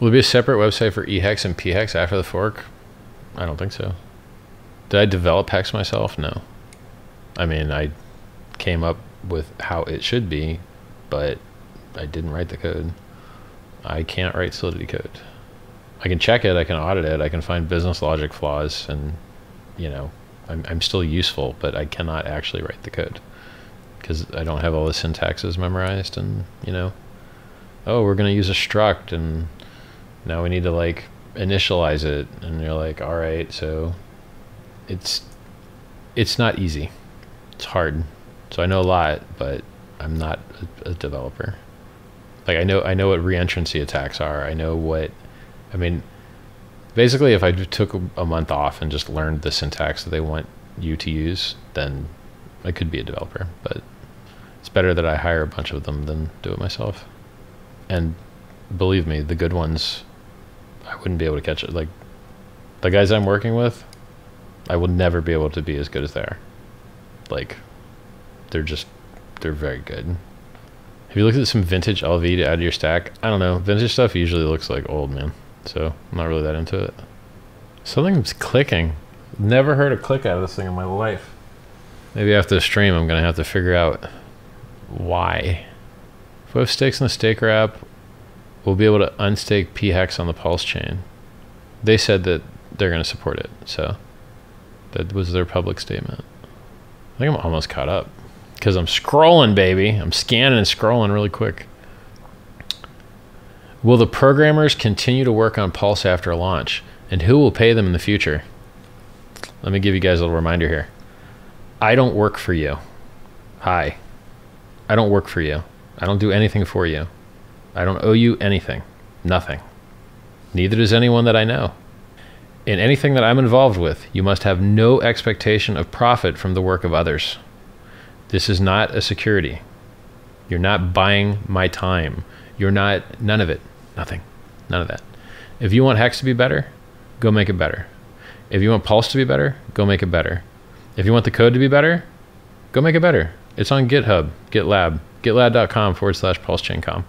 there be a separate website for eHex and pHex after the fork? I don't think so. Did I develop Hex myself? No. I mean, I came up with how it should be, but I didn't write the code. I can't write Solidity code. I can check it, I can audit it, I can find business logic flaws, and you know, I'm, I'm still useful, but I cannot actually write the code because I don't have all the syntaxes memorized, and you know, oh, we're gonna use a struct, and now we need to like initialize it, and you're like, all right, so it's it's not easy, it's hard. So I know a lot, but I'm not a, a developer. Like I know I know what reentrancy attacks are. I know what I mean. Basically, if I took a month off and just learned the syntax that they want you to use, then I could be a developer. But it's better that I hire a bunch of them than do it myself. And believe me, the good ones, I wouldn't be able to catch it. Like the guys I'm working with, I will never be able to be as good as they are. Like they're just they're very good. Have you looked at some vintage LV to add to your stack? I don't know. Vintage stuff usually looks like old, man. So I'm not really that into it. Something's clicking. Never heard a click out of this thing in my life. Maybe after the stream, I'm gonna have to figure out why. If we have stakes in the staker app, we'll be able to unstake phex on the pulse chain. They said that they're gonna support it, so that was their public statement. I think I'm almost caught up because I'm scrolling, baby. I'm scanning and scrolling really quick. Will the programmers continue to work on Pulse after launch? And who will pay them in the future? Let me give you guys a little reminder here. I don't work for you. Hi. I don't work for you. I don't do anything for you. I don't owe you anything. Nothing. Neither does anyone that I know. In anything that I'm involved with, you must have no expectation of profit from the work of others. This is not a security. You're not buying my time. You're not, none of it. Nothing. None of that. If you want Hex to be better, go make it better. If you want Pulse to be better, go make it better. If you want the code to be better, go make it better. It's on GitHub, GitLab, gitlab.com forward slash pulsechaincom.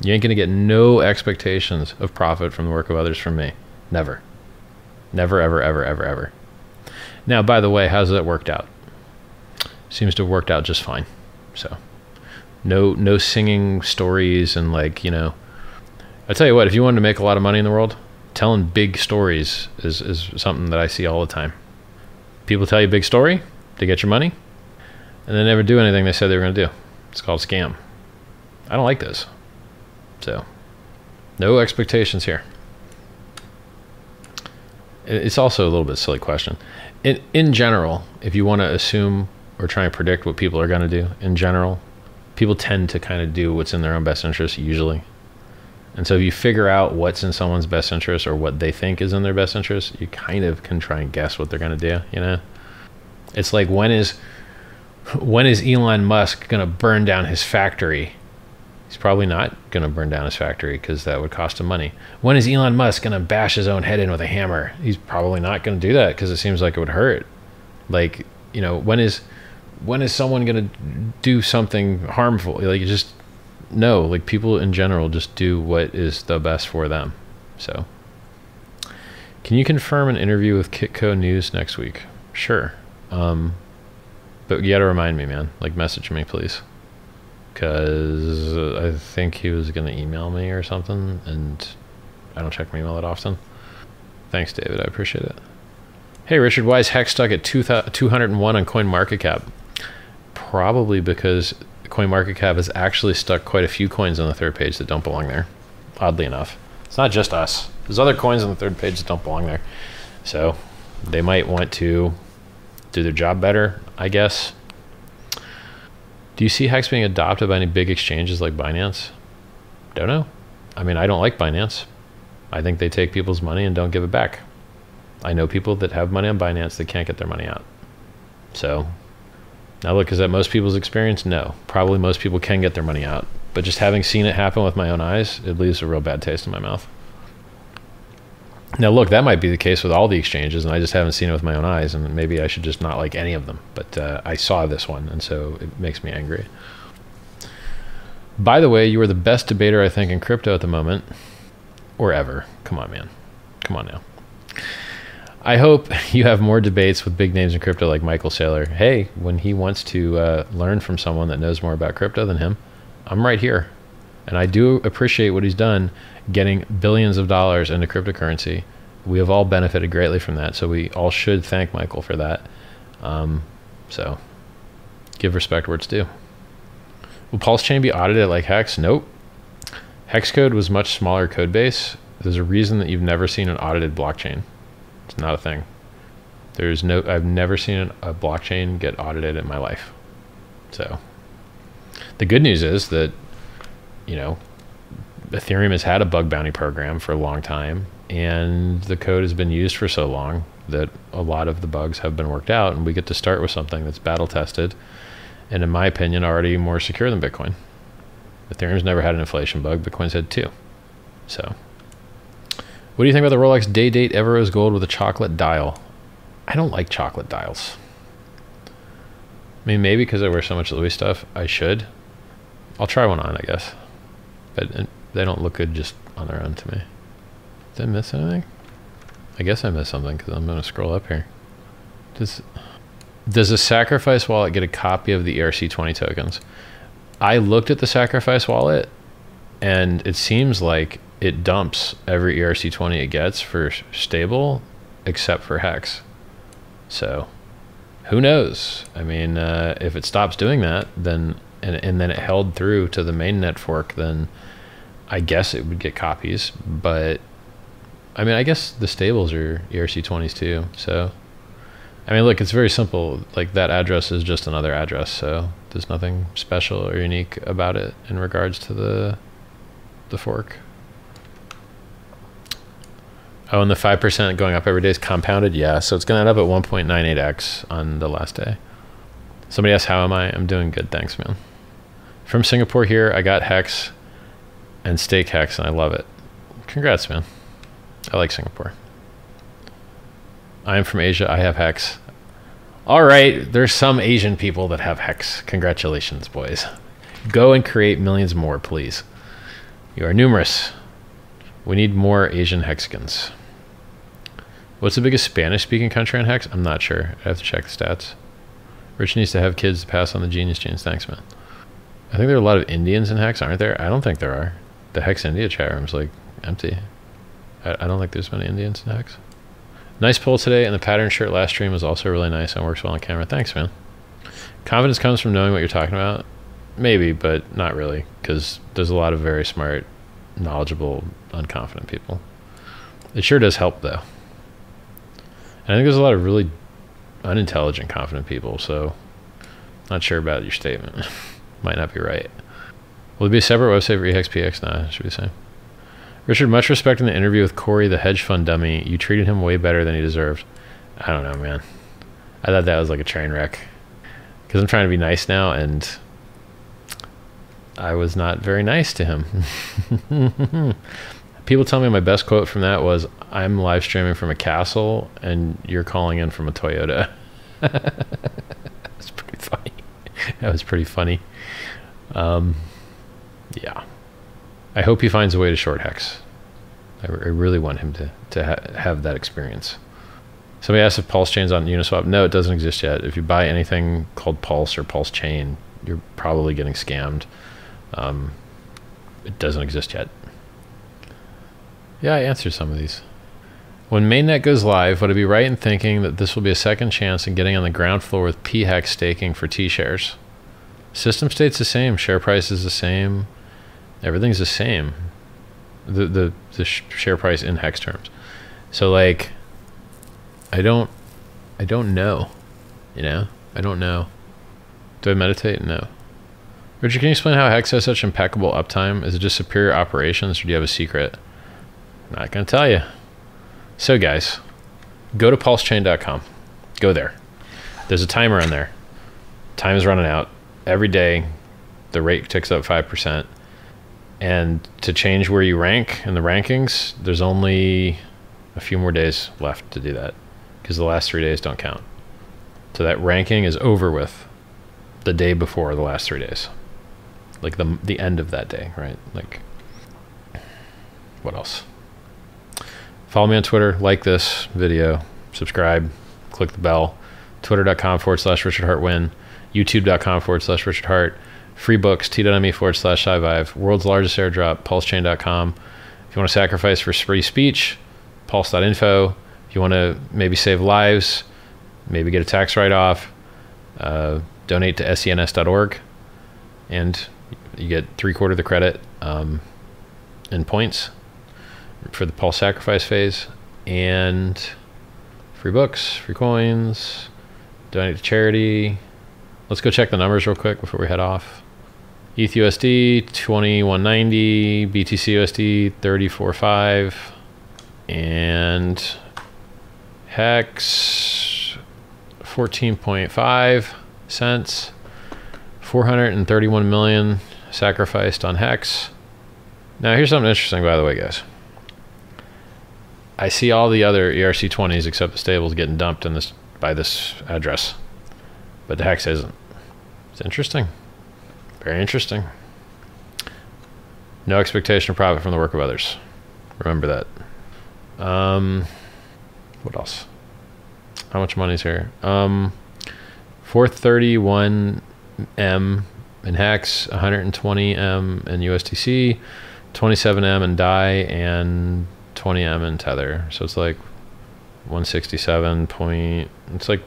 You ain't going to get no expectations of profit from the work of others from me. Never. Never, ever, ever, ever, ever. Now, by the way, how's that worked out? Seems to have worked out just fine. So no no singing stories and like you know I tell you what if you wanted to make a lot of money in the world telling big stories is, is something that I see all the time. People tell you a big story to get your money and they never do anything they said they were going to do. It's called scam. I don't like this so no expectations here. It's also a little bit silly question. In in general if you want to assume or try and predict what people are going to do in general, people tend to kind of do what's in their own best interest usually. And so if you figure out what's in someone's best interest or what they think is in their best interest, you kind of can try and guess what they're going to do, you know? It's like when is when is Elon Musk going to burn down his factory? He's probably not going to burn down his factory because that would cost him money. When is Elon Musk going to bash his own head in with a hammer? He's probably not going to do that because it seems like it would hurt. Like, you know, when is when is someone going to do something harmful? Like just no, like people in general just do what is the best for them. So, can you confirm an interview with Kitco News next week? Sure. Um, but you got to remind me, man. Like message me, please. Cuz I think he was going to email me or something and I don't check my email that often. Thanks, David. I appreciate it. Hey, Richard, why is Hex stuck at 201 on CoinMarketCap? Probably because CoinMarketCap has actually stuck quite a few coins on the third page that don't belong there. Oddly enough, it's not just us. There's other coins on the third page that don't belong there. So they might want to do their job better, I guess. Do you see Hex being adopted by any big exchanges like Binance? Don't know. I mean, I don't like Binance. I think they take people's money and don't give it back. I know people that have money on Binance that can't get their money out. So Now, look, is that most people's experience? No. Probably most people can get their money out. But just having seen it happen with my own eyes, it leaves a real bad taste in my mouth. Now, look, that might be the case with all the exchanges, and I just haven't seen it with my own eyes, and maybe I should just not like any of them. But uh, I saw this one, and so it makes me angry. By the way, you are the best debater, I think, in crypto at the moment, or ever. Come on, man. Come on now. I hope you have more debates with big names in crypto like Michael Saylor. Hey, when he wants to uh, learn from someone that knows more about crypto than him, I'm right here. And I do appreciate what he's done getting billions of dollars into cryptocurrency. We have all benefited greatly from that. So we all should thank Michael for that. Um, so give respect where it's due. Will Pulse Chain be audited like Hex? Nope. Hex code was much smaller code base. There's a reason that you've never seen an audited blockchain. It's not a thing. There's no, I've never seen a blockchain get audited in my life. So the good news is that, you know, Ethereum has had a bug bounty program for a long time, and the code has been used for so long that a lot of the bugs have been worked out, and we get to start with something that's battle tested, and in my opinion, already more secure than Bitcoin. Ethereum's never had an inflation bug. Bitcoin's had two. So, what do you think about the Rolex Day Date Ever Rose Gold with a chocolate dial? I don't like chocolate dials. I mean, maybe because I wear so much Louis stuff, I should. I'll try one on, I guess. But uh, they don't look good just on their own to me. Did I miss anything? I guess I missed something because I'm going to scroll up here. Does does a sacrifice wallet get a copy of the ERC20 tokens? I looked at the sacrifice wallet, and it seems like it dumps every ERC20 it gets for stable, except for hex. So, who knows? I mean, uh, if it stops doing that, then and and then it held through to the mainnet fork, then I guess it would get copies. But I mean, I guess the stables are ERC20s too. So, I mean, look, it's very simple. Like that address is just another address. So there's nothing special or unique about it in regards to the the fork. Oh, and the 5% going up every day is compounded? Yeah, so it's going to end up at 1.98x on the last day. Somebody asked, How am I? I'm doing good, thanks, man. From Singapore here, I got Hex and Stake Hex, and I love it. Congrats, man. I like Singapore. I am from Asia, I have Hex. All right, there's some Asian people that have Hex. Congratulations, boys. Go and create millions more, please. You are numerous. We need more Asian Hexicans. What's the biggest Spanish speaking country on Hex? I'm not sure. I have to check the stats. Rich needs to have kids to pass on the genius genes. Thanks, man. I think there are a lot of Indians in Hex, aren't there? I don't think there are. The Hex India chat room's like empty. I, I don't think there's many Indians in Hex. Nice pull today, and the pattern shirt last stream was also really nice and works well on camera. Thanks, man. Confidence comes from knowing what you're talking about. Maybe, but not really, because there's a lot of very smart, knowledgeable, unconfident people. It sure does help, though. And I think there's a lot of really unintelligent, confident people, so not sure about your statement. Might not be right. Will it be a separate website for EHXPX? Nah, should be the same. Richard, much respect in the interview with Corey, the hedge fund dummy. You treated him way better than he deserved. I don't know, man. I thought that was like a train wreck. Because I'm trying to be nice now, and I was not very nice to him. People tell me my best quote from that was I'm live streaming from a castle, and you're calling in from a Toyota. That's pretty funny. That was pretty funny. Um, yeah. I hope he finds a way to short hex. I, really want him to, to ha- have that experience. Somebody asked if Pulse Chain's on Uniswap. No, it doesn't exist yet. If you buy anything called Pulse or Pulse Chain, you're probably getting scammed. Um, it doesn't exist yet. Yeah, I answered some of these. When mainnet goes live, would I be right in thinking that this will be a second chance in getting on the ground floor with PHEX staking for T shares? System state's the same, share price is the same, everything's the same. The the the sh- share price in hex terms. So like I don't I don't know. You know? I don't know. Do I meditate? No. Richard, can you explain how Hex has such impeccable uptime? Is it just superior operations or do you have a secret? Not gonna tell you. So guys, go to pulsechain.com. Go there. There's a timer on there Time is running out. Every day, the rate ticks up 5%. And to change where you rank in the rankings, there's only a few more days left to do that because the last three days don't count. So that ranking is over with the day before the last three days. Like the, the end of that day, right? Like, what else? Follow me on Twitter, like this video, subscribe, click the bell. Twitter.com forward slash Richard Heartwin, YouTube.com forward slash Richard Heart, free books, t.me forward slash SciVive, world's largest airdrop, pulsechain.com. If you want to sacrifice for free speech, pulse.info. If you want to maybe save lives, maybe get a tax write off, uh, donate to SENS.org, and you get three quarter of the credit um, in points for the Pulse sacrifice phase, and free books, free coins, donate to charity. Let's go check the numbers real quick before we head off. ETHUSD 2190, BTCUSD 345, and Hex 14.5 cents. 431 million sacrificed on Hex. Now, here's something interesting, by the way, guys. I see all the other ERC20s except the stables getting dumped in this by this address, but the Hex isn't. It's interesting. Very interesting. No expectation of profit from the work of others. Remember that. Um, what else? How much money's here? Um, 431 M in Hex, 120 M in USDC, 27 M in DAI, and 20 M and Tether. So it's like 167 point. It's like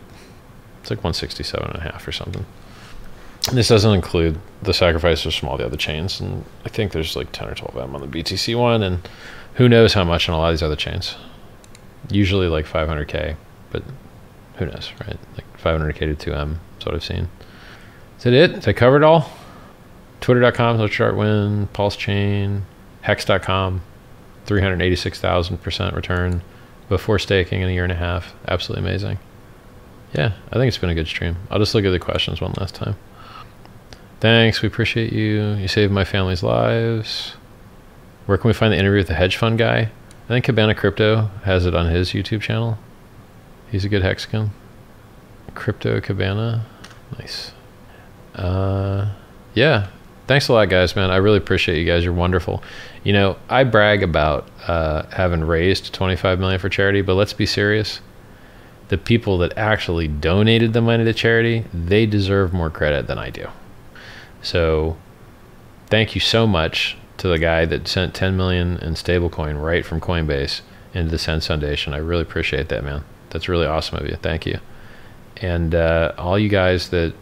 it's like 167 and a half or something. This doesn't include the sacrifices from all the other chains, and I think there's like 10 or 12 M on the BTC one, and who knows how much on a lot of these other chains. Usually like 500k, but who knows, right? Like 500k to 2M. That's what I've seen. Is that it? Did I cover it all? Twitter.com, no chart win, Pulse Chain, Hex.com, 386,000% return before staking in a year and a half. Absolutely amazing. Yeah, I think it's been a good stream. I'll just look at the questions one last time. Thanks. We appreciate you. You saved my family's lives. Where can we find the interview with the hedge fund guy? I think Cabana Crypto has it on his YouTube channel. He's a good hexagon. Crypto Cabana. Nice. Uh, yeah. Thanks a lot, guys, man. I really appreciate you guys. You're wonderful. You know, I brag about uh, having raised 25 million for charity, but let's be serious. The people that actually donated the money to charity, they deserve more credit than I do. So, thank you so much to the guy that sent 10 million in stablecoin right from Coinbase into the SENS Foundation. I really appreciate that, man. That's really awesome of you. Thank you. And uh, all you guys that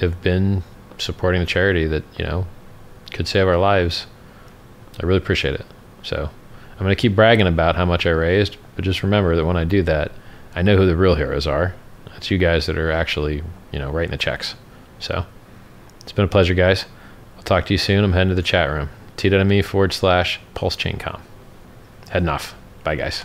have been supporting the charity that, you know, could save our lives, I really appreciate it. So I'm going to keep bragging about how much I raised, but just remember that when I do that, I know who the real heroes are. It's you guys that are actually, you know, writing the checks. So it's been a pleasure, guys. I'll talk to you soon. I'm heading to the chat room. T.me forward slash pulse chain com. Heading off. Bye, guys.